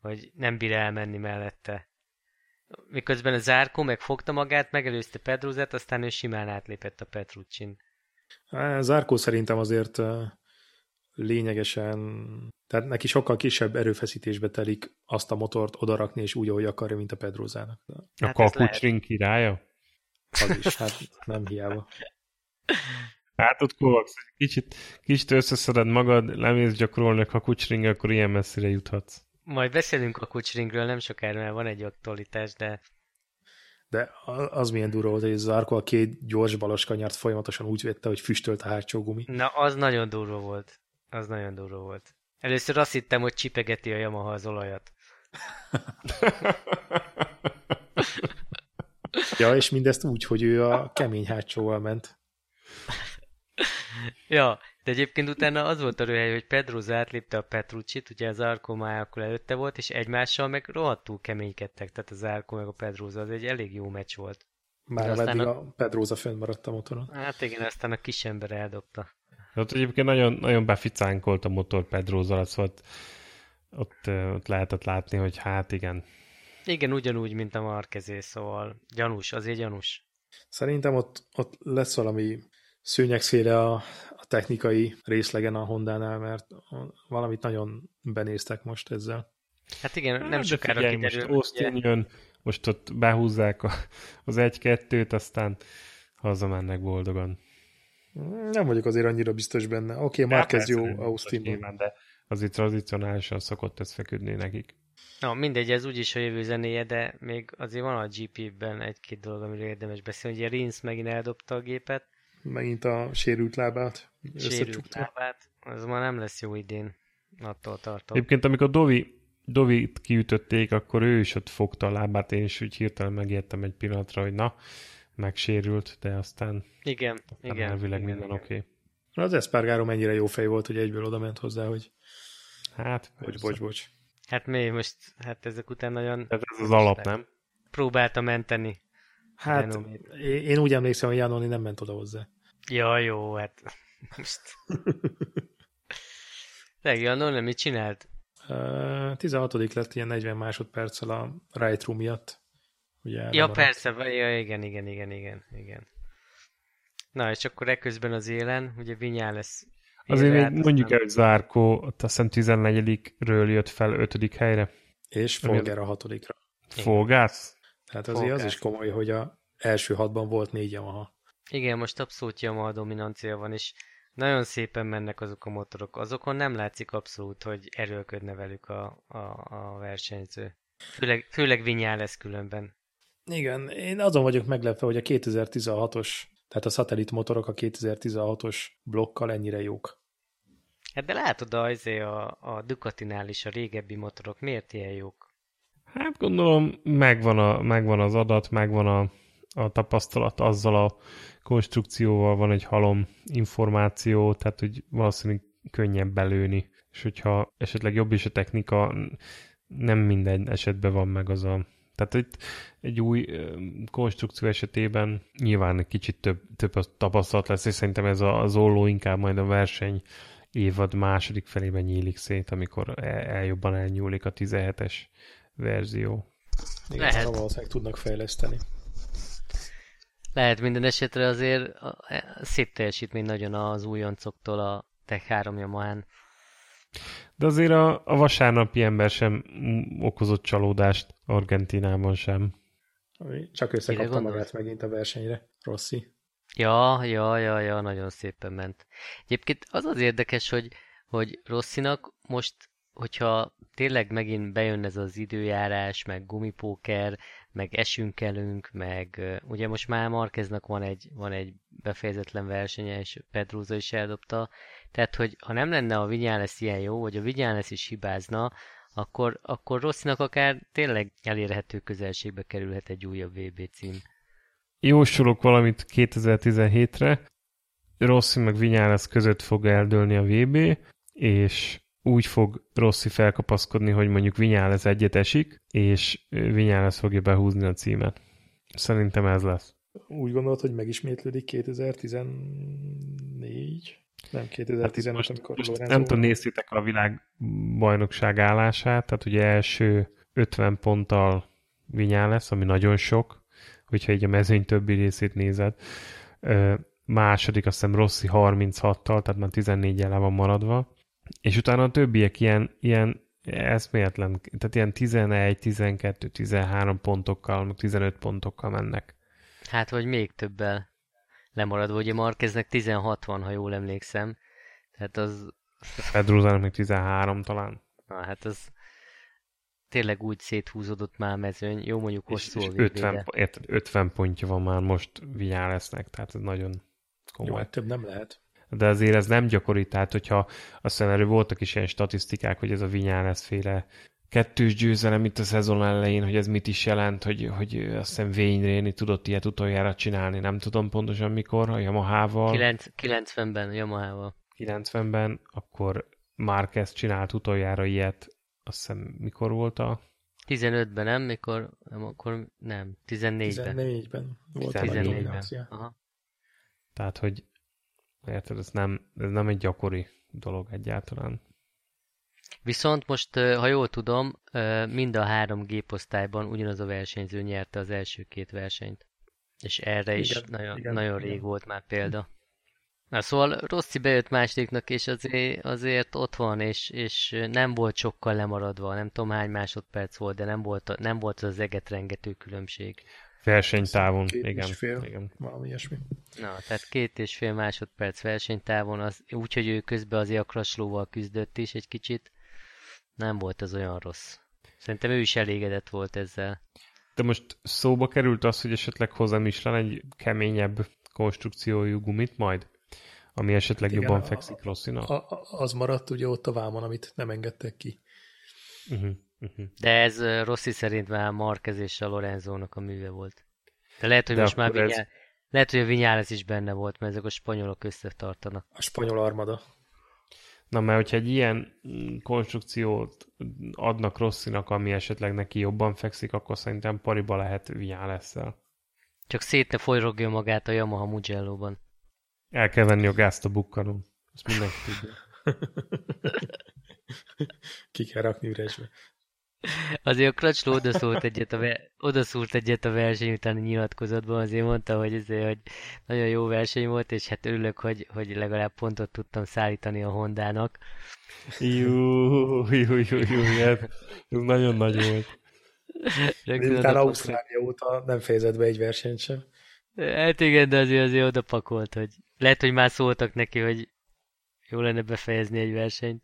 hogy nem bír elmenni mellette. Miközben a Zárkó megfogta magát, megelőzte Pedruzát, aztán ő simán átlépett a Petruccin. Zárkó szerintem azért lényegesen, tehát neki sokkal kisebb erőfeszítésbe telik azt a motort odarakni, és úgy, ahogy akarja, mint a Pedrozának. Hát a kapucsring királya? Az is, hát nem hiába. Hát ott kovacs, kicsit, kicsit összeszeded magad, lemész gyakorolni a kakucsring, akkor ilyen messzire juthatsz. Majd beszélünk a kucsringről nem sokára, mert van egy aktualitás, de... De az milyen durva volt, hogy Zarko a két gyors balos kanyart folyamatosan úgy vette, hogy füstölt a hátsó gumi. Na, az nagyon durva volt. Az nagyon durva volt. Először azt hittem, hogy csipegeti a Yamaha az olajat. ja, és mindezt úgy, hogy ő a kemény hátsóval ment. ja, de egyébként utána az volt a röhely, hogy Pedroza átlépte a Petrucci-t, ugye az Arco már akkor előtte volt, és egymással meg rohadtul keménykedtek, tehát az Arco meg a Pedroza, az egy elég jó meccs volt. Már meddig a... a Pedroza fönn maradt a motoron. Hát igen, aztán a kis ember eldobta. Hát egyébként nagyon, nagyon beficánkolt a motor Pedroza, szóval ott, ott lehetett látni, hogy hát igen. Igen, ugyanúgy, mint a Markezé, szóval gyanús, azért gyanús. Szerintem ott, ott lesz valami szőnyegszéle a, a technikai részlegen a Hondánál, mert valamit nagyon benéztek most ezzel. Hát igen, nem hát, sokára figyelj, kiderül. Most Austin ugye? jön, most ott behúzzák a, az egy-kettőt, aztán hazamennek boldogan. Nem vagyok azért annyira biztos benne. Oké, okay, már kezd jó Austinban. De azért tradicionálisan szokott ez feküdni nekik. Na, mindegy, ez úgyis a jövő zenéje, de még azért van a GP-ben egy-két dolog, amiről érdemes beszélni. Ugye Rins megint eldobta a gépet. Megint a sérült lábát. Sérült lábát. Az már nem lesz jó idén. Attól tartom. Egyébként, amikor Dovi Dovit kiütötték, akkor ő is ott fogta a lábát, én is úgy hirtelen megijedtem egy pillanatra, hogy na, megsérült, de aztán, igen, aztán igen, elvileg igen, minden oké. Okay. Az Espargaro mennyire jó fej volt, hogy egyből oda ment hozzá, hogy hát, bocs, bocs, bocs. Hát mi most, hát ezek után nagyon... Ez, ez az alap, nem? Próbálta menteni. Hát, én úgy emlékszem, hogy Janoni nem ment oda hozzá. Ja, jó, hát *laughs* most... *laughs* Janoni mit csinált? 16. lett ilyen 40 másodperccel a right room miatt. Ugye ja, persze, ja, igen, igen, igen, igen, igen. Na, és akkor ekközben az élen, ugye Vinyá lesz Azért még mondjuk el, hogy Zárkó, azt hiszem 14-ről jött fel 5. helyre. És Folger a 6 Folgász? Tehát azért Folgász. az is komoly, hogy a első hatban volt négy Yamaha. Igen, most abszolút Yamaha dominancia van, és nagyon szépen mennek azok a motorok. Azokon nem látszik abszolút, hogy erőlködne velük a, a, a versenyző. Főleg, főleg Vinyá lesz különben. Igen, én azon vagyok meglepve, hogy a 2016-os, tehát a szatellit motorok a 2016-os blokkal ennyire jók. Hát de látod azért a, a Ducatinál is a régebbi motorok, miért ilyen jók? Hát gondolom, megvan, a, megvan az adat, megvan a, a tapasztalat azzal a konstrukcióval, van egy halom információ, tehát hogy valószínűleg könnyebb belőni. És hogyha esetleg jobb is a technika, nem minden esetben van meg az a tehát itt egy új konstrukció esetében nyilván egy kicsit több, több tapasztalat lesz, és szerintem ez a, az olló inkább majd a verseny évad második felében nyílik szét, amikor el, el jobban elnyúlik a 17-es verzió. Igen, Lehet. valószínűleg tudnak fejleszteni. Lehet minden esetre azért szép teljesítmény nagyon az újoncoktól a Tech 3 Yamaha-n. De azért a, a vasárnapi ember sem okozott csalódást Argentinában sem. Csak összekapta magát megint a versenyre, Rossi. Ja, ja, ja, ja, nagyon szépen ment. Egyébként az az érdekes, hogy, hogy Rosszinak most, hogyha tényleg megint bejön ez az időjárás, meg gumipóker, meg esünk-elünk, meg ugye most már Markeznak van egy, van egy befejezetlen versenye, és Pedroza is eldobta, tehát, hogy ha nem lenne a lesz ilyen jó, vagy a lesz is hibázna, akkor, akkor Rosszinak akár tényleg elérhető közelségbe kerülhet egy újabb VB cím. Jósolok valamit 2017-re, Rossi meg Vinyales között fog eldőlni a VB, és úgy fog Rossi felkapaszkodni, hogy mondjuk Vinyales egyet esik, és Vinyales fogja behúzni a címet. Szerintem ez lesz. Úgy gondolod, hogy megismétlődik 2014? Nem 2015, hát amikor most Lorenzo Nem tudom, néztétek a világbajnokság állását, tehát ugye első 50 ponttal Vinyá lesz, ami nagyon sok, hogyha így a mezőny többi részét nézed. Második azt hiszem Rossi 36-tal, tehát már 14 el van maradva. És utána a többiek ilyen, ilyen eszméletlen, tehát ilyen 11, 12, 13 pontokkal, 15 pontokkal mennek. Hát, vagy még többel lemaradva. Ugye Marqueznek 16 van, ha jól emlékszem. Tehát az... Pedrozának még 13 talán. Na, hát az tényleg úgy széthúzódott már a mezőny. Jó, mondjuk hosszú és, és 50, érted, 50 pontja van már most lesznek, tehát ez nagyon komoly. Jó, hát több nem lehet. De azért ez nem gyakori, tehát hogyha aztán erről voltak is ilyen statisztikák, hogy ez a lesz féle kettős győzelem itt a szezon elején, hogy ez mit is jelent, hogy, hogy azt hiszem Wayne Réni tudott ilyet utoljára csinálni, nem tudom pontosan mikor, a Yamaha-val. 90-ben Yamaha-val. 90-ben, akkor Marquez csinált utoljára ilyet, azt hiszem mikor volt a... 15-ben nem, mikor, nem, akkor nem, 14-ben. 14-ben volt 14-ben. Aha. Tehát, hogy érted, ez nem, ez nem egy gyakori dolog egyáltalán. Viszont most, ha jól tudom, mind a három géposztályban ugyanaz a versenyző nyerte az első két versenyt. És erre is igen, nagyon, igen, nagyon igen. rég volt már példa. Na szóval Rossi bejött másodiknak, és azért, azért ott van, és, és nem volt sokkal lemaradva, nem tudom hány másodperc volt, de nem volt, nem volt az eget rengető különbség. Versenytávon, két igen. És fél, igen. Valami ilyesmi. Na, tehát két és fél másodperc versenytávon, az, úgyhogy ő közben az a kraslóval küzdött is egy kicsit. Nem volt az olyan rossz. Szerintem ő is elégedett volt ezzel. De most szóba került az, hogy esetleg hozzám is lenne egy keményebb konstrukciójú gumit majd? Ami esetleg hát igen, jobban fekszik Rosszinak? Az maradt ugye ott a vámon, amit nem engedtek ki. Uh-huh. Uh-huh. De ez Rossi szerint már Marquez és a Lorenzónak a műve volt. De lehet, hogy De most már Vinyá... ez... lehet, hogy a Vinyales is benne volt, mert ezek a spanyolok összetartanak. A spanyol armada. Na, mert hogyha egy ilyen konstrukciót adnak Rosszinak, ami esetleg neki jobban fekszik, akkor szerintem pariba lehet Vinyales-szel. Csak szét ne folyrogja magát a Yamaha Mugello-ban. El kell venni a gázt a bukkanon. Ezt mindenki tudja. *laughs* Ki kell rakni üresbe. Azért a Kracsló odaszólt egyet, a, ver- odaszólt egyet a verseny utáni nyilatkozatban, azért mondta, hogy, azért, hogy nagyon jó verseny volt, és hát örülök, hogy, hogy legalább pontot tudtam szállítani a Hondának. Jó, jó, jó, jó, ez nagyon nagy volt. Miután Ausztrália óta nem fejezett be egy versenyt sem. Hát igen, de azért azért oda pakolt, hogy lehet, hogy már szóltak neki, hogy jó lenne befejezni egy versenyt.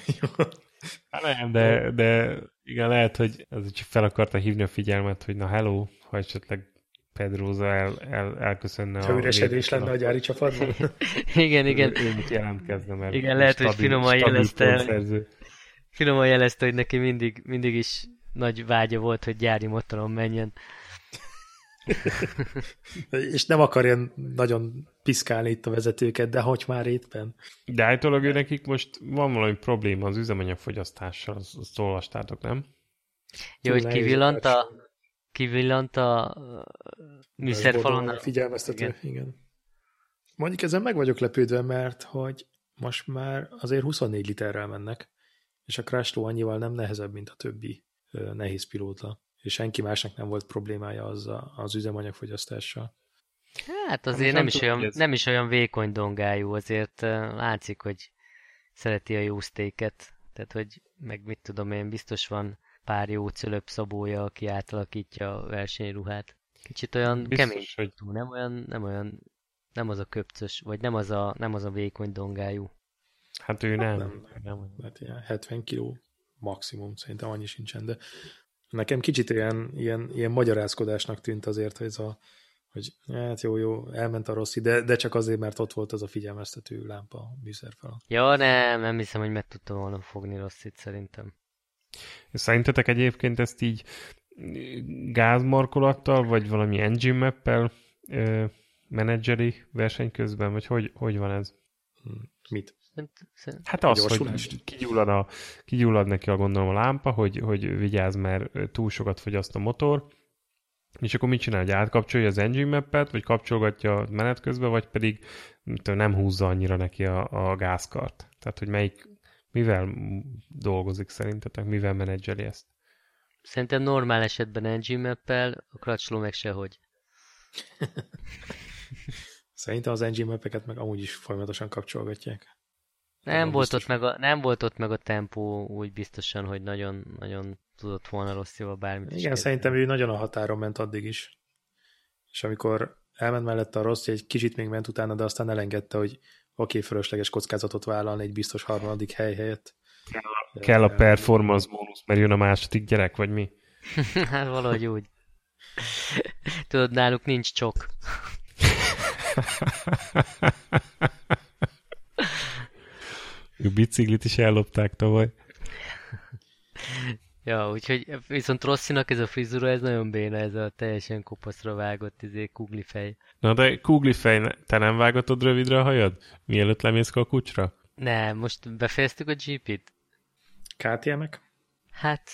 *laughs* Hát nem, de, de igen, lehet, hogy ez csak fel akarta hívni a figyelmet, hogy na hello, ha esetleg Pedroza el, el, elköszönne ha a... üresedés lenne a gyári csapatban. *laughs* igen, igen. Ő, ő jelentkezne, mert Igen, lehet, stabil, hogy finoman jelezte, finoman jelezte, hogy neki mindig, mindig is nagy vágya volt, hogy gyári motoron menjen. *laughs* és nem akarja nagyon piszkálni itt a vezetőket, de hogy már éppen. De állítólag ő nekik most van valami probléma az üzemanyagfogyasztással, azt, azt olvastátok, nem? Jó, hogy kivillant a, kivillant a műszerfalon. Figyelmeztető, igen. igen. Mondjuk ezen meg vagyok lepődve, mert hogy most már azért 24 literrel mennek, és a Crashlow annyival nem nehezebb, mint a többi nehéz pilóta és senki másnak nem volt problémája az, a, az üzemanyagfogyasztással. Hát azért nem, is, olyan, nem is olyan vékony dongájú, azért látszik, hogy szereti a jó sztéket, tehát hogy meg mit tudom én, biztos van pár jó cölöp szabója, aki átalakítja a versenyruhát. Kicsit olyan biztos, kemény, hogy... nem olyan, nem olyan, nem az a köpcös, vagy nem az a, nem az a vékony dongájú. Hát ő nem. nem, nem. nem. Hát ilyen 70 kiló maximum, szerintem annyi sincsen, de Nekem kicsit ilyen, ilyen, ilyen magyarázkodásnak tűnt azért, hogy ez a hogy hát jó, jó, elment a rossz de, de csak azért, mert ott volt az a figyelmeztető lámpa a. Ja, nem, nem hiszem, hogy meg tudtam volna fogni rosszit szerintem. Szerintetek egyébként ezt így gázmarkolattal, vagy valami engine mappel menedzseri verseny közben, vagy hogy, hogy van ez? Mit? Hát az, hogy kigyullad, a, kigyullad neki a gondolom a lámpa, hogy, hogy vigyázz, mert túl sokat fogyaszt a motor, és akkor mit csinál, hogy átkapcsolja az engine mappet, vagy kapcsolgatja menet közben, vagy pedig nem húzza annyira neki a, a gázkart. Tehát, hogy melyik, mivel dolgozik szerintetek, mivel menedzseli ezt? Szerintem normál esetben engine mappel, a kracsló meg sehogy. *laughs* Szerintem az engine mappeket meg amúgy is folyamatosan kapcsolgatják. Nem volt, ott meg a, nem volt ott meg a tempó úgy biztosan, hogy nagyon, nagyon tudott volna rossz jó bármit Igen, is szerintem ő nagyon a határon ment addig is. És amikor elment mellette a rossz, egy kicsit még ment utána, de aztán elengedte, hogy oké, okay, fölösleges kockázatot vállalni egy biztos harmadik hely helyett. Kell a, kell a performance bónusz, mert jön a második gyerek, vagy mi? *laughs* hát valahogy úgy. Tudod, náluk nincs csok. A biciklit is ellopták tavaly. *laughs* ja, úgyhogy viszont Rosszinak ez a frizura, ez nagyon béna, ez a teljesen kopaszra vágott izé, kugli fej. Na de kugli fej, te nem vágatod rövidre a hajad? Mielőtt lemész a kucsra? Nem, most befejeztük a GP-t. KTM-ek? Hát...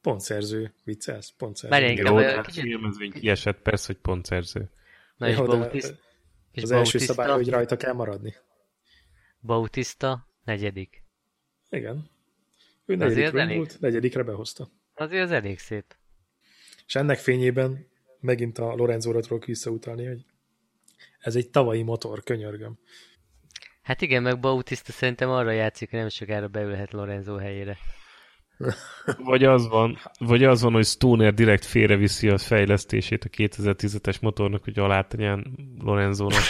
Pontszerző, viccelsz? Pontszerző. Várj, Jó, hát kicsit... filmezvény kiesett, persze, hogy pontszerző. Na és, Jó, Bautiszt... és az első szabály, hogy rajta kell maradni. Bautista, negyedik. Igen. Ő negyedik indult, negyedikre behozta. Azért az elég szép. És ennek fényében megint a Lorenzóra tudok visszautalni, hogy ez egy tavalyi motor, könyörgöm. Hát igen, meg Bautista szerintem arra játszik, hogy nem sokára beülhet Lorenzo helyére. *laughs* Vagy az van, vagy az van, hogy Stoner direkt félreviszi a fejlesztését a 2010-es motornak, hogy alátenjen Lorenzónak.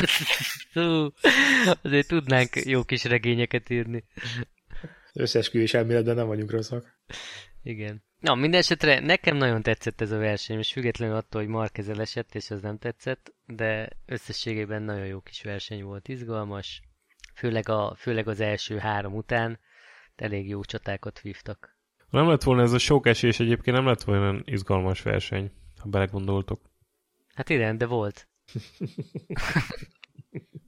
*laughs* azért tudnánk jó kis regényeket írni. Összesküvés elméletben nem vagyunk rosszak. Igen. Na, minden esetre nekem nagyon tetszett ez a verseny, és függetlenül attól, hogy Marquez esett, és az nem tetszett, de összességében nagyon jó kis verseny volt, izgalmas, főleg, a, főleg az első három után elég jó csatákat vívtak. Nem lett volna ez a sok esés, egyébként nem lett volna olyan izgalmas verseny, ha belegondoltok. Hát igen, de volt. *laughs*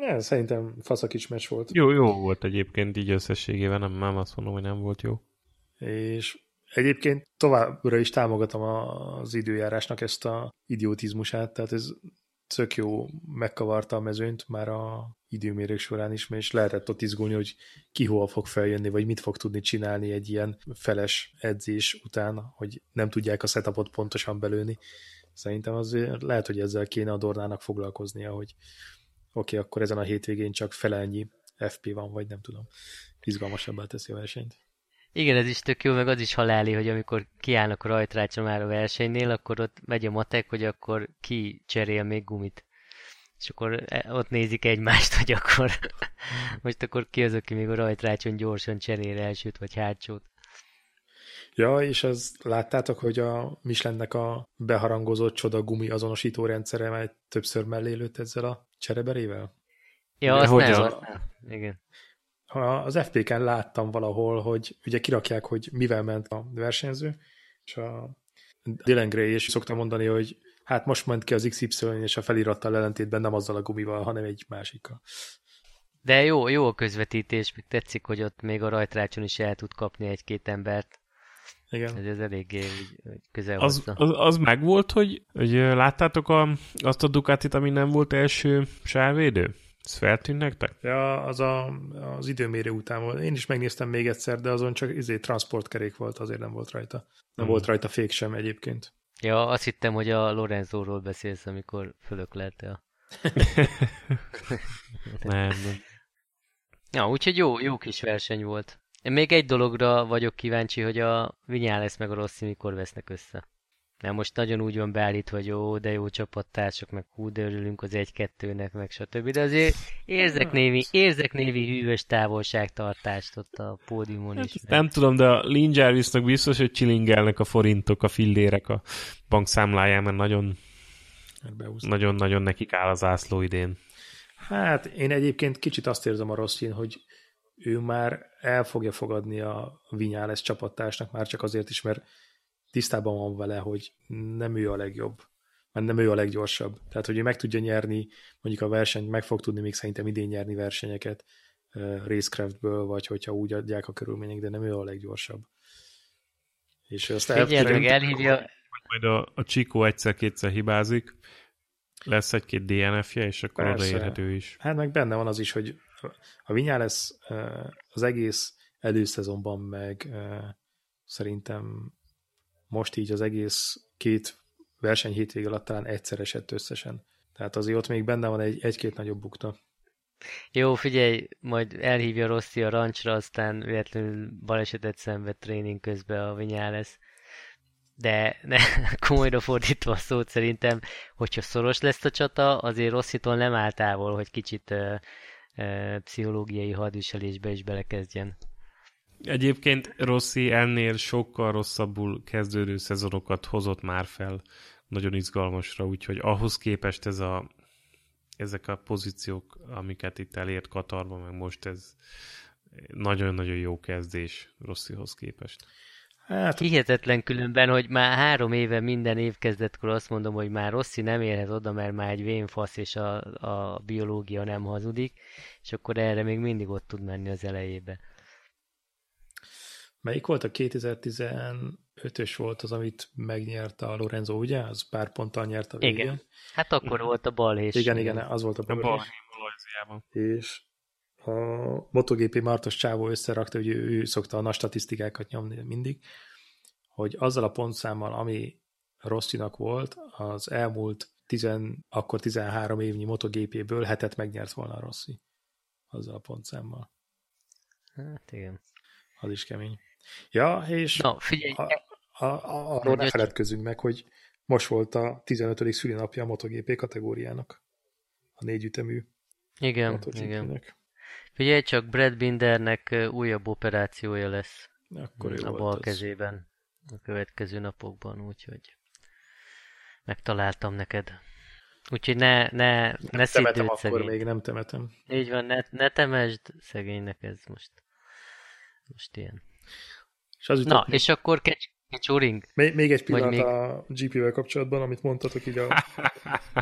ja, szerintem faszakics meccs volt. Jó, jó volt egyébként így összességében, nem, nem azt mondom, hogy nem volt jó. És egyébként továbbra is támogatom az időjárásnak ezt a idiotizmusát, tehát ez tök jó megkavarta a mezőnyt már a időmérők során is, és lehetett ott izgulni, hogy ki hova fog feljönni, vagy mit fog tudni csinálni egy ilyen feles edzés után, hogy nem tudják a setupot pontosan belőni. Szerintem az lehet, hogy ezzel kéne a Dornának foglalkoznia, hogy oké, okay, akkor ezen a hétvégén csak felelnyi FP van, vagy nem tudom. Izgalmasabbá teszi a versenyt. Igen, ez is tök jó, meg az is haláli, hogy amikor kiállnak a rajtrácsa már a versenynél, akkor ott megy a matek, hogy akkor ki cserél még gumit. És akkor e, ott nézik egymást, *laughs* hogy akkor most akkor ki az, aki még a rajtrácson gyorsan cserél elsőt vagy hátsót. Ja, és az láttátok, hogy a Michelinnek a beharangozott csoda gumi azonosító rendszere már többször mellé lőtt ezzel a csereberével? Ja, azt hogy nem, a... Igen az FP-ken láttam valahol, hogy ugye kirakják, hogy mivel ment a versenyző, és a Dylan Gray is szokta mondani, hogy hát most ment ki az XY, és a felirattal ellentétben nem azzal a gumival, hanem egy másikkal. De jó, jó a közvetítés, még tetszik, hogy ott még a rajtrácson is el tud kapni egy-két embert. Igen. Ez, ez eléggé közel az, az, az meg volt, hogy, hogy láttátok a, azt a Ducatit, ami nem volt első sávvédő? Ez feltűnt nektek? Ja, az a, az időmérő után volt. Én is megnéztem még egyszer, de azon csak izé transportkerék volt, azért nem volt rajta. Nem hmm. volt rajta fék sem egyébként. Ja, azt hittem, hogy a Lorenzóról beszélsz, amikor fölöklelte a... *laughs* nem, nem. *laughs* Ja, úgyhogy jó, jó kis verseny volt. Én még egy dologra vagyok kíváncsi, hogy a lesz meg a Rossi mikor vesznek össze. Mert most nagyon úgy van beállítva, hogy jó, de jó csapattársak, meg hú, de örülünk az egy-kettőnek, meg stb. De azért érzek némi, érzek némi hűvös távolságtartást ott a pódiumon hát, is. Nem tudom, de a Lin Jarvisnak biztos, hogy csilingelnek a forintok, a fillérek a bankszámláján, mert nagyon nagyon-nagyon nekik áll az ászló idén. Hát én egyébként kicsit azt érzem a Rossin, hogy ő már el fogja fogadni a Vinyales csapattársnak, már csak azért is, mert tisztában van vele, hogy nem ő a legjobb, mert nem ő a leggyorsabb. Tehát, hogy ő meg tudja nyerni, mondjuk a versenyt, meg fog tudni még szerintem idén nyerni versenyeket uh, racecraftből, vagy hogyha úgy adják a körülmények, de nem ő a leggyorsabb. És azt Figyelj, elhívja... Majd a, a Csikó egyszer-kétszer hibázik, lesz egy-két DNF-je, és akkor Persze. odaérhető is. Hát meg benne van az is, hogy a Vinyá lesz az egész előszezonban meg szerintem most így az egész két verseny hétvég alatt talán egyszer esett összesen. Tehát azért ott még benne van egy, egy-két nagyobb bukta. Jó, figyelj, majd elhívja Rossi a rancsra, aztán véletlenül balesetet szenved tréning közben a lesz. De ne, *laughs* komolyra fordítva a szót szerintem, hogyha szoros lesz a csata, azért Rosszitól nem áll távol, hogy kicsit pszichológiai hadviselésbe is belekezdjen. Egyébként Rossi ennél sokkal rosszabbul kezdődő szezonokat hozott már fel nagyon izgalmasra, úgyhogy ahhoz képest ez a, ezek a pozíciók, amiket itt elért Katarban, meg most ez nagyon-nagyon jó kezdés Rosszihoz képest. Hát... Hihetetlen különben, hogy már három éve minden év kezdetkor azt mondom, hogy már Rossi nem érhet oda, mert már egy vénfasz és a, a biológia nem hazudik, és akkor erre még mindig ott tud menni az elejébe. Melyik volt a 2015-ös volt az, amit megnyerte a Lorenzo, ugye? Az pár ponttal nyert a végén. Igen. Hát akkor volt a balhés. Igen, igen, az volt a balhés. A És a MotoGP Martos Csávó összerakta, hogy ő, ő szokta a nagy statisztikákat nyomni mindig, hogy azzal a pontszámmal, ami Rosszinak volt, az elmúlt tizen, akkor 13 évnyi MotoGP-ből hetet megnyert volna a Rossi. Azzal a pontszámmal. Hát igen. Az is kemény. Ja, és Na, figyelj, a, a, a, arról ne feledkezzünk meg, hogy most volt a 15. szülinapja a MotoGP kategóriának. A négy ütemű igen, igen. Figyelj csak, Brad Bindernek újabb operációja lesz Akkor ő a bal az. kezében a következő napokban, úgyhogy megtaláltam neked. Úgyhogy ne, ne, ne szidd Temetem akkor szegény. még, nem temetem. Így van, ne, ne temesd szegénynek ez most. Most ilyen. És az Na, és akkor kecs, kecsuring. még, még egy pillanat még- a GP-vel kapcsolatban, amit mondtatok így a...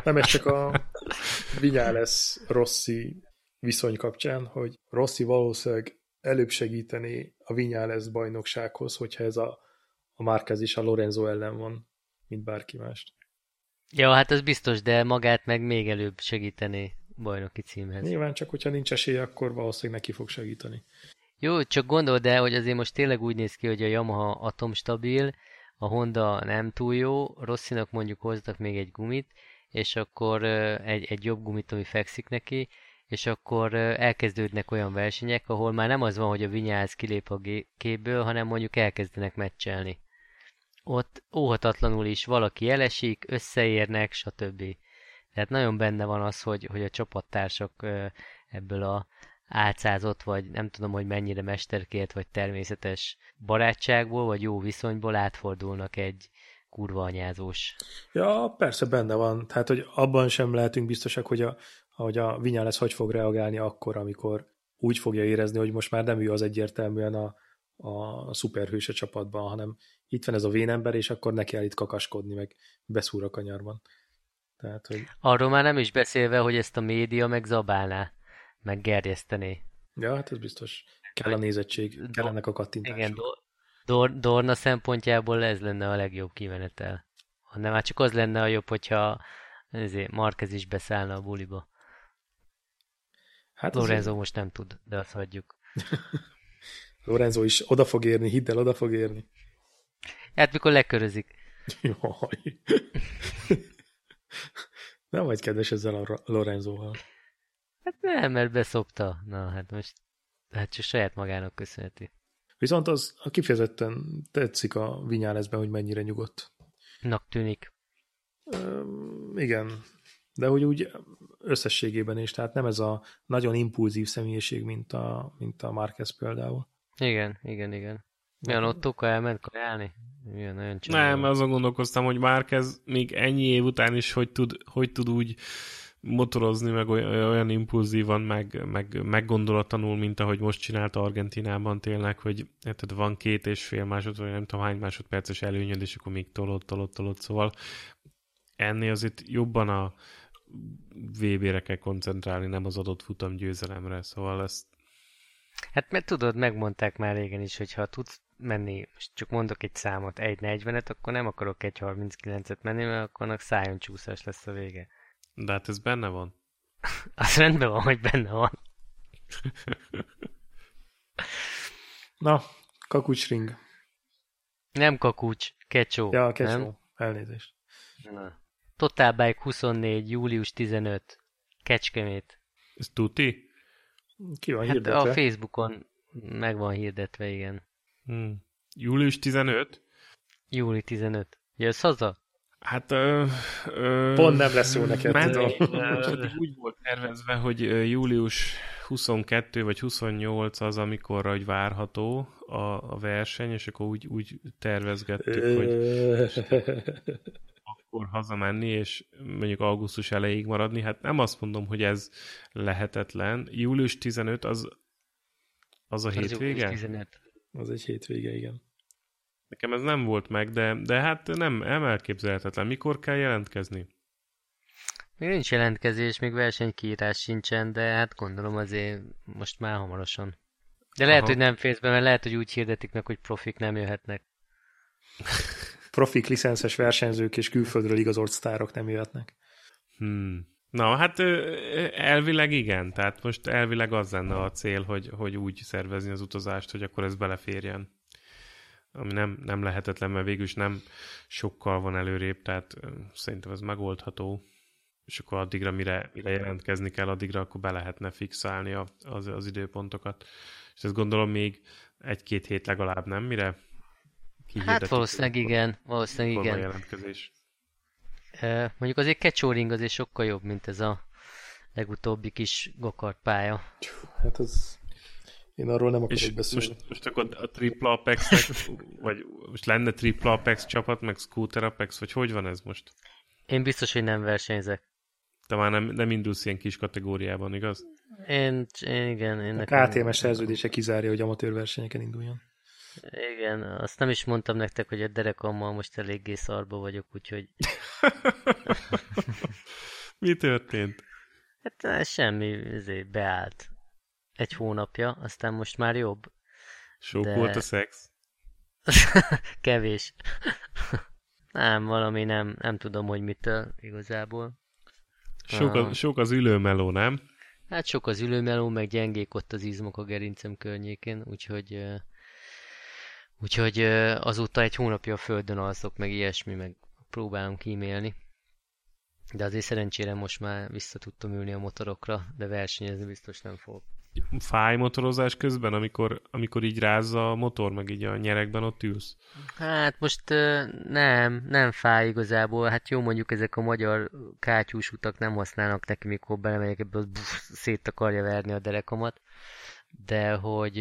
nem ez csak a *laughs* Vinyales Rossi viszony kapcsán, hogy Rossi valószínűleg előbb segíteni a Vinyales bajnoksághoz, hogyha ez a, a Márquez is a Lorenzo ellen van, mint bárki mást. Ja, hát ez biztos, de magát meg még előbb segíteni bajnoki címhez. Nyilván csak, hogyha nincs esélye, akkor valószínűleg neki fog segíteni. Jó, csak gondold el, hogy azért most tényleg úgy néz ki, hogy a Yamaha atomstabil, a Honda nem túl jó, Rosszinak mondjuk hoztak még egy gumit, és akkor egy, egy jobb gumit, ami fekszik neki, és akkor elkezdődnek olyan versenyek, ahol már nem az van, hogy a Vinyáz kilép a képből, hanem mondjuk elkezdenek meccselni. Ott óhatatlanul is valaki elesik, összeérnek, stb. Tehát nagyon benne van az, hogy, hogy a csapattársak ebből a álcázott, vagy nem tudom, hogy mennyire mesterkért, vagy természetes barátságból, vagy jó viszonyból átfordulnak egy kurva anyázós. Ja, persze benne van. Tehát, hogy abban sem lehetünk biztosak, hogy a, hogy a Vinyales hogy fog reagálni akkor, amikor úgy fogja érezni, hogy most már nem ő az egyértelműen a, a szuperhős a csapatban, hanem itt van ez a vénember, és akkor neki kell itt kakaskodni, meg beszúr a kanyarban. Tehát, hogy Arról már nem is beszélve, hogy ezt a média meg gerjesztené. ja, hát ez biztos. Kell a nézettség, kellenek a kattintások. Igen, Do- Dor- Dorna szempontjából ez lenne a legjobb kimenetel. Hanem már csak az lenne a jobb, hogyha ezért Marquez is beszállna a buliba. Hát Lorenzo most nem tud, de azt hagyjuk. *laughs* Lorenzo is oda fog érni, hidd el, oda fog érni. Hát mikor lekörözik. Jaj. *laughs* Nem vagy kedves ezzel a Lorenzoval. Hát nem, mert beszopta. Na, hát most hát csak saját magának köszönheti. Viszont az a kifejezetten tetszik a Vinyálezben, hogy mennyire nyugodt. Nak tűnik. Üm, igen, de hogy úgy összességében is, tehát nem ez a nagyon impulzív személyiség, mint a, mint a Márquez például. Igen, igen, igen. Milyen ott Toka elment kajálni? Milyen nagyon csináló. Nem, azon gondolkoztam, hogy Márquez még ennyi év után is hogy tud, hogy tud úgy motorozni, meg olyan, olyan impulzívan, meg, meg meggondolatlanul, mint ahogy most csinálta Argentinában tényleg, hogy érted, van két és fél másod, vagy nem tudom hány másodperces előnyöd, és akkor még tolod, tolod, tolod, szóval ennél azért jobban a VB-re kell koncentrálni, nem az adott futam győzelemre, szóval ezt Hát mert tudod, megmondták már régen is, hogy ha tudsz menni, most csak mondok egy számot, 1.40-et, akkor nem akarok 1.39-et menni, mert akkor annak szájon csúszás lesz a vége. de hát ez benne van. *laughs* Az rendben van, hogy benne van. *laughs* Na, kakucsring. Nem kakucs, kecsó. Ja, nem? kecsó. Elnézést. Na. Total Bike 24, július 15. Kecskemét. Ez tuti? Ki van Hát hirdetve? a Facebookon meg van hirdetve, igen. Hmm. Július 15? Júli 15. Jössz haza? Hát... Ö, ö, Pont nem lesz jó neked, csak úgy volt tervezve, hogy július 22 vagy 28 az, amikor hogy várható a, a verseny, és akkor úgy, úgy tervezgettük, hogy akkor hazamenni, és mondjuk augusztus elejéig maradni. Hát nem azt mondom, hogy ez lehetetlen. Július 15 az, az a Az július hétvége? 15. Az egy hétvége, igen. Nekem ez nem volt meg, de, de hát nem, nem elképzelhetetlen. Mikor kell jelentkezni? Még nincs jelentkezés, még versenykiírás sincsen, de hát gondolom azért most már hamarosan. De lehet, Aha. hogy nem be, mert lehet, hogy úgy hirdetik meg, hogy profik nem jöhetnek. *laughs* Profik, licenszes versenyzők és külföldről igazolt sztárok nem jöhetnek. Hmm. Na, hát elvileg igen. Tehát most elvileg az lenne a cél, hogy, hogy úgy szervezni az utazást, hogy akkor ez beleférjen. Ami nem, nem lehetetlen, mert végülis nem sokkal van előrébb, tehát szerintem ez megoldható. És akkor addigra, mire, mire jelentkezni kell, addigra akkor be lehetne fixálni az, az időpontokat. És ezt gondolom még egy-két hét legalább, nem? Mire Hát valószínűleg igen, valószínűleg igen. jelentkezés. Mondjuk azért catchouring azért sokkal jobb, mint ez a legutóbbi kis gokart pálya. Hát az... Én arról nem akarok beszélni. Most, most akkor a Triple apex *laughs* vagy most lenne Triple Apex csapat, meg Scooter Apex, vagy hogy van ez most? Én biztos, hogy nem versenyzek. Te már nem, nem indulsz ilyen kis kategóriában, igaz? Én, én igen. Én a KTM szerződése kizárja, hogy amatőr versenyeken induljon. Igen, azt nem is mondtam nektek, hogy a derekammal most eléggé szarba vagyok, úgyhogy... *laughs* Mi történt? Hát semmi, ezért beállt. Egy hónapja, aztán most már jobb. Sok de... volt a szex? *laughs* Kevés. *laughs* nem, valami nem, nem tudom, hogy mitől igazából. Sok, a, sok az ülőmeló, nem? Hát sok az ülőmeló, meg gyengék ott az izmok a gerincem környékén, úgyhogy Úgyhogy azóta egy hónapja a földön alszok, meg ilyesmi, meg próbálom kímélni. De azért szerencsére most már vissza tudtam ülni a motorokra, de versenyezni biztos nem fog. Fáj motorozás közben, amikor, amikor így rázza a motor, meg így a nyerekben ott ülsz? Hát most nem, nem fáj igazából. Hát jó, mondjuk ezek a magyar kátyús utak nem használnak neki, mikor belemegyek ebbe, az szét akarja verni a derekamat de hogy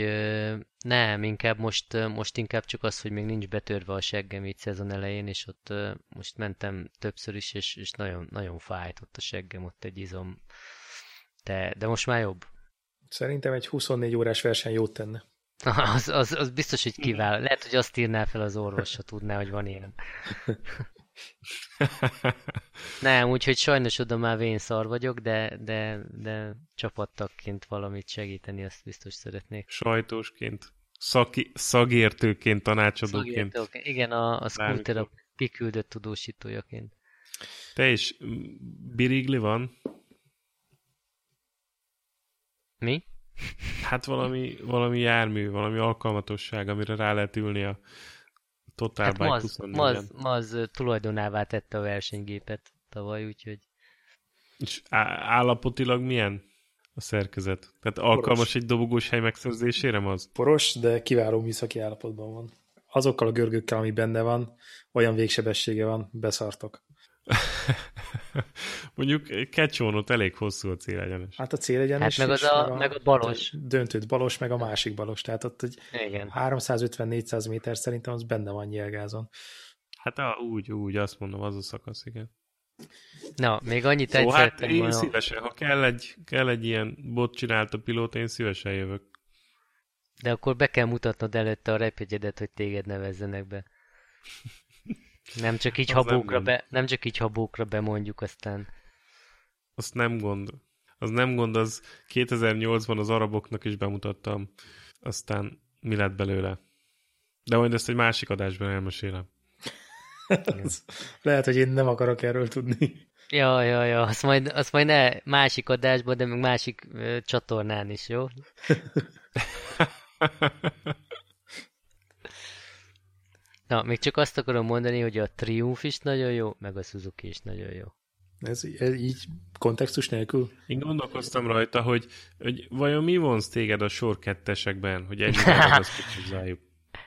nem, inkább most, most inkább csak az, hogy még nincs betörve a seggem így szezon elején, és ott most mentem többször is, és, és nagyon, nagyon fájt ott a seggem, ott egy izom. De, de most már jobb. Szerintem egy 24 órás verseny jót tenne. *laughs* Az, az, az biztos, hogy kivál. Lehet, hogy azt írná fel az orvos, ha tudná, hogy van ilyen. *laughs* Nem, úgyhogy sajnos oda már vén szar vagyok, de, de, de csapattagként valamit segíteni, azt biztos szeretnék. Sajtósként, szaki, szagértőként, tanácsadóként. Szagértőként. Igen, a, a scooter a kiküldött tudósítójaként. Te is birigli van? Mi? Hát valami, valami jármű, valami alkalmatosság, amire rá lehet ülni a Total hát Bike Maz, 24 Maz, Maz tulajdonává tette a versenygépet tavaly, úgyhogy... És állapotilag milyen a szerkezet? Tehát alkalmas Poros. egy dobogós hely megszerzésére, az? Poros, de kiváló műszaki állapotban van. Azokkal a görgőkkel, ami benne van, olyan végsebessége van, beszartok. *laughs* Mondjuk kecsónot elég hosszú a célegyenes. Hát a célegyenes hát meg, az a, meg, a, meg a balos. Döntőt balos, meg a másik balos. Tehát ott egy 350-400 méter szerintem az benne van nyelgázon. Hát á, úgy, úgy, azt mondom, az a szakasz, igen. Na, még annyit Ó, hát én volna... szívesen, ha kell egy, kell egy ilyen bot csinált a pilóta, én szívesen jövök. De akkor be kell mutatnod előtte a repjegyedet, hogy téged nevezzenek be. Nem csak így habókra nem be, nem csak így habókra bemondjuk aztán. Azt nem gond. Az nem gond, az 2008-ban az araboknak is bemutattam. Aztán mi lett belőle. De majd ezt egy másik adásban elmesélem. *laughs* Lehet, hogy én nem akarok erről tudni. Ja, ja, ja, azt majd, azt majd ne másik adásban, de meg másik ö, csatornán is, jó? *laughs* Na, még csak azt akarom mondani, hogy a Triumph is nagyon jó, meg a Suzuki is nagyon jó. Ez, ez így kontextus nélkül? Én gondolkoztam rajta, hogy, hogy vajon mi vonz téged a sor kettesekben, hogy ennyire hozzájuk. *laughs*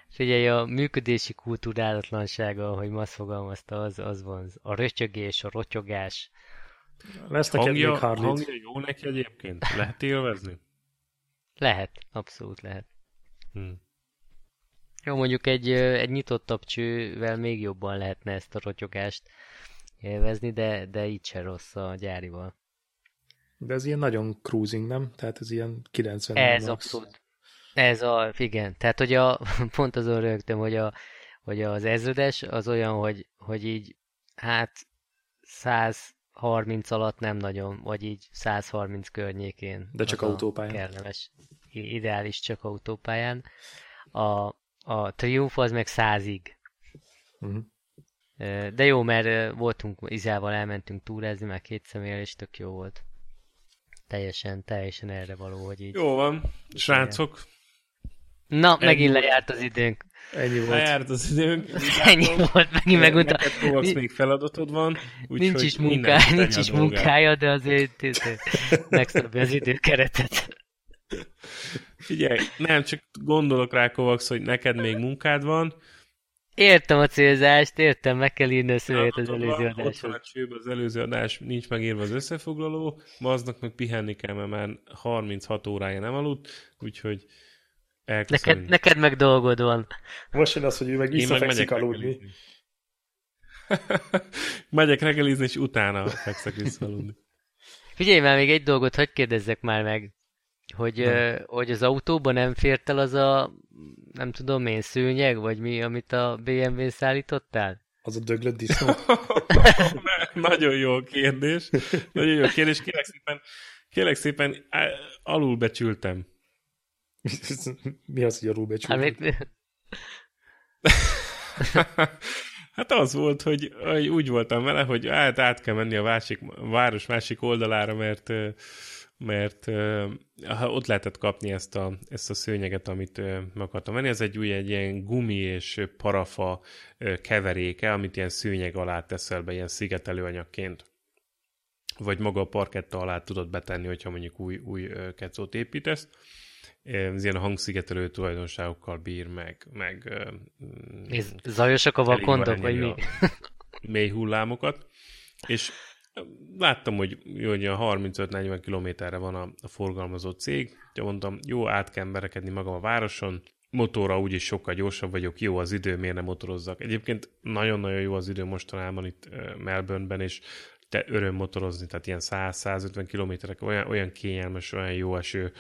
Figyelj, a működési kultúrálatlansága, ahogy azt fogalmazta, az, az vonz. A röcsögés, a rotyogás. Lesz hangja, hangja jó neki egyébként? Lehet élvezni? Lehet, abszolút lehet. Hmm. Jó, mondjuk egy, egy nyitottabb csővel még jobban lehetne ezt a rotyogást élvezni, de, de így se rossz a gyárival. De ez ilyen nagyon cruising, nem? Tehát ez ilyen 90 Ez max. abszolút. Ez a, igen. Tehát, hogy a, *laughs* pont azon rögtem, hogy, a, hogy az ezredes az olyan, hogy, hogy így, hát 130 alatt nem nagyon, vagy így 130 környékén. De csak autópályán. Kellemes. Ideális csak autópályán. A, a Triumph az meg százig. Uh-huh. De jó, mert voltunk, Izával elmentünk túrázni, már két személyel, és tök jó volt. Teljesen, teljesen erre való, hogy így... Jó van, srácok. Na, Ennyi megint lejárt az időnk. Ennyi volt. Lejárt az időnk. *laughs* Ennyi volt, megint megmondta. Neked még feladatod van. Úgy, nincs is, munkája, nincs is munkája, de azért megszabja az időkeretet. *laughs* Figyelj, nem csak gondolok rá, Kovacs, hogy neked még munkád van. Értem a célzást, értem, meg kell írni a szöveget az előző adáshoz. Ott van az előző adás, nincs megírva az összefoglaló, maznak meg pihenni kell, mert már 36 órája nem aludt, úgyhogy Neked, neked meg dolgod van. Most jön az, hogy ő meg visszafekszik aludni. *laughs* megyek reggelizni, és utána fekszek vissza aludni. Figyelj már, még egy dolgot, hogy kérdezzek már meg. Hogy, uh, hogy az autóban nem fért el az a, nem tudom én, szőnyeg, vagy mi, amit a BMW-n szállítottál? Az a döglött disznó? *laughs* Nagyon jó kérdés. Nagyon jó kérdés. Kérlek szépen, kérlek szépen alulbecsültem. Mi az, hogy alulbecsültem? Hát, *laughs* hát az volt, hogy, hogy úgy voltam vele, hogy át, át kell menni a másik, város másik oldalára, mert mert uh, ott lehetett kapni ezt a, ezt a szőnyeget, amit uh, meg akartam venni. Ez egy új, egy ilyen gumi és parafa uh, keveréke, amit ilyen szőnyeg alá teszel be, ilyen szigetelőanyagként. Vagy maga a parketta alá tudod betenni, hogyha mondjuk új, új uh, kecót építesz. Ez ilyen hangszigetelő tulajdonságokkal bír, meg... meg uh, zajosak a vakondok, vagy mi? *laughs* mély hullámokat. És láttam, hogy, hogy a 35-40 kilométerre van a, a forgalmazó cég, de mondtam, jó, át kell berekedni magam a városon, motorra úgyis sokkal gyorsabb vagyok, jó az idő, miért nem motorozzak. Egyébként nagyon-nagyon jó az idő mostanában itt Melbourneben, és te öröm motorozni, tehát ilyen 100-150 kilométerek, olyan, olyan kényelmes, olyan jó eső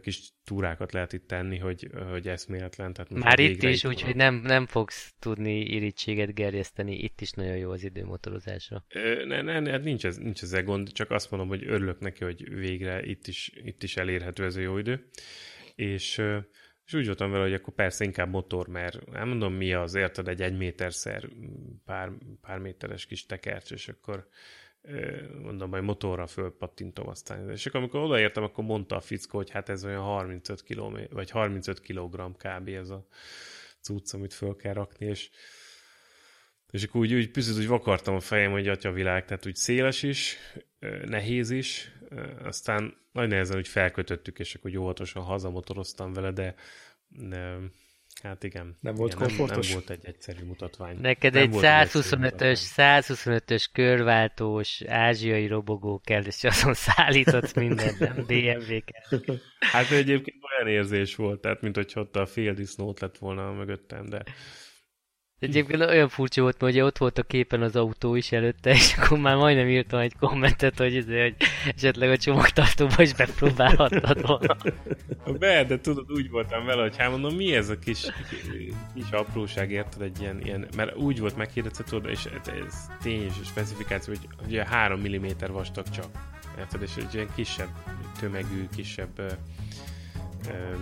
kis túrákat lehet itt tenni, hogy, hogy eszméletlen. Tehát Már itt is, úgyhogy nem, nem fogsz tudni irítséget gerjeszteni, itt is nagyon jó az idő motorozásra. Ö, ne, ne, ne, hát nincs, ez, nincs ezzel gond, csak azt mondom, hogy örülök neki, hogy végre itt is, itt is elérhető ez a jó idő. És és úgy voltam vele, hogy akkor persze inkább motor, mert nem mondom mi az, érted, egy egy méterszer pár, pár méteres kis tekercs, és akkor mondom, majd motorra fölpattintom aztán. És akkor amikor odaértem, akkor mondta a fickó, hogy hát ez olyan 35 km, vagy 35 kg kb. ez a cucc, amit föl kell rakni, és és akkor úgy, úgy picit úgy vakartam a fejem, hogy atya világ, tehát úgy széles is, nehéz is, aztán nagy nehezen úgy felkötöttük, és akkor óvatosan hazamotoroztam vele, de, de hát igen. Nem volt igen, komfortos? Nem, nem volt egy egyszerű mutatvány. Neked nem egy 125-ös, 125-ös körváltós ázsiai robogó kell, és azon szállított mindent, nem *laughs* BMW kell. Hát egyébként olyan érzés volt, tehát mint hogy ott a fél disznót lett volna mögöttem, de Egyébként olyan furcsa volt, hogy ott volt a képen az autó is előtte, és akkor már majdnem írtam egy kommentet, hogy, ezért, hogy esetleg a csomagtartóba is megpróbálhattad volna. Be, de tudod, úgy voltam vele, hogy hát mondom, mi ez a kis, kis apróság, érted, egy ilyen, ilyen mert úgy volt meghirdetve, tudod, és ez, tény és specifikáció, hogy ugye 3 mm vastag csak, érted, és egy ilyen kisebb tömegű, kisebb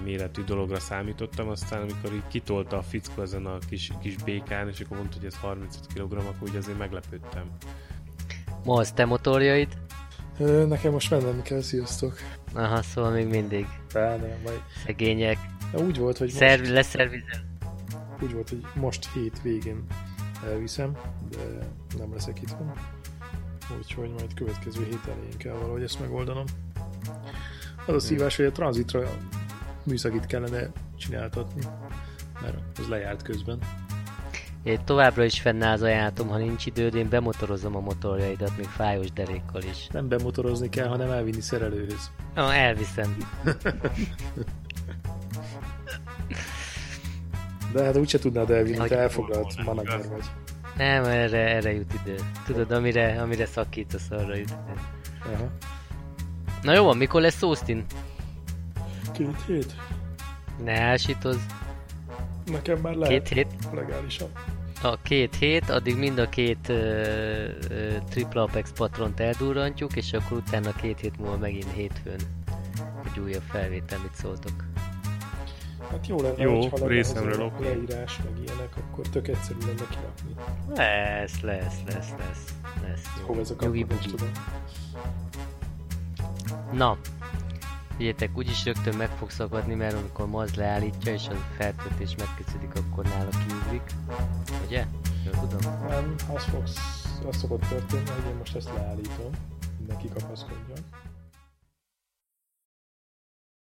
méretű dologra számítottam, aztán amikor így kitolta a fickó ezen a kis, kis békán, és akkor mondta, hogy ez 35 kg, akkor úgy azért meglepődtem. Ma az te motorjaid? Ö, nekem most mennem kell, sziasztok. Aha, szóval még mindig. Nem, majd... Szegények. Ja, úgy volt, hogy Szerv, most... Leszervizel. Úgy volt, hogy most hét végén elviszem, de nem leszek itthon. Úgyhogy majd következő hét elején kell valahogy ezt megoldanom. Az a szívás, hogy a tranzitra műszakit kellene csináltatni, mert az lejárt közben. Én továbbra is fennáll az ajánlatom, ha nincs időd, én bemotorozom a motorjaidat, még fájós derékkal is. Nem bemotorozni kell, hanem elvinni szerelőhöz. Ah, elviszem. De hát úgyse tudnád elvinni, te elfoglalt manager vagy. Nem, erre, erre jut idő. Tudod, amire, amire szakítasz, arra jut idő. Aha. Na jó van, mikor lesz Austin? Két hét. Ne elsítoz. Nekem már lehet. Két hét? Legálisan. A két hét, addig mind a két uh, uh, Triple Apex patront eldurrantjuk, és akkor utána két hét múlva megint hétfőn egy újabb felvétel, mit szóltok. Hát jó lenne, Jó, hogyha részemről oké. leírás, meg ilyenek, akkor tök egyszerű lenne kirakni. Lesz, lesz, lesz, lesz. lesz. Most bugi. tudom. Na, figyeljetek, úgyis rögtön meg fog szakadni, mert amikor ma az leállítja, és a feltöltés megkezdődik, akkor nála kiugrik. Ugye? Jól tudom? Nem, az, fogsz, az szokott történni, hogy én most ezt leállítom, mindenki kapaszkodjon.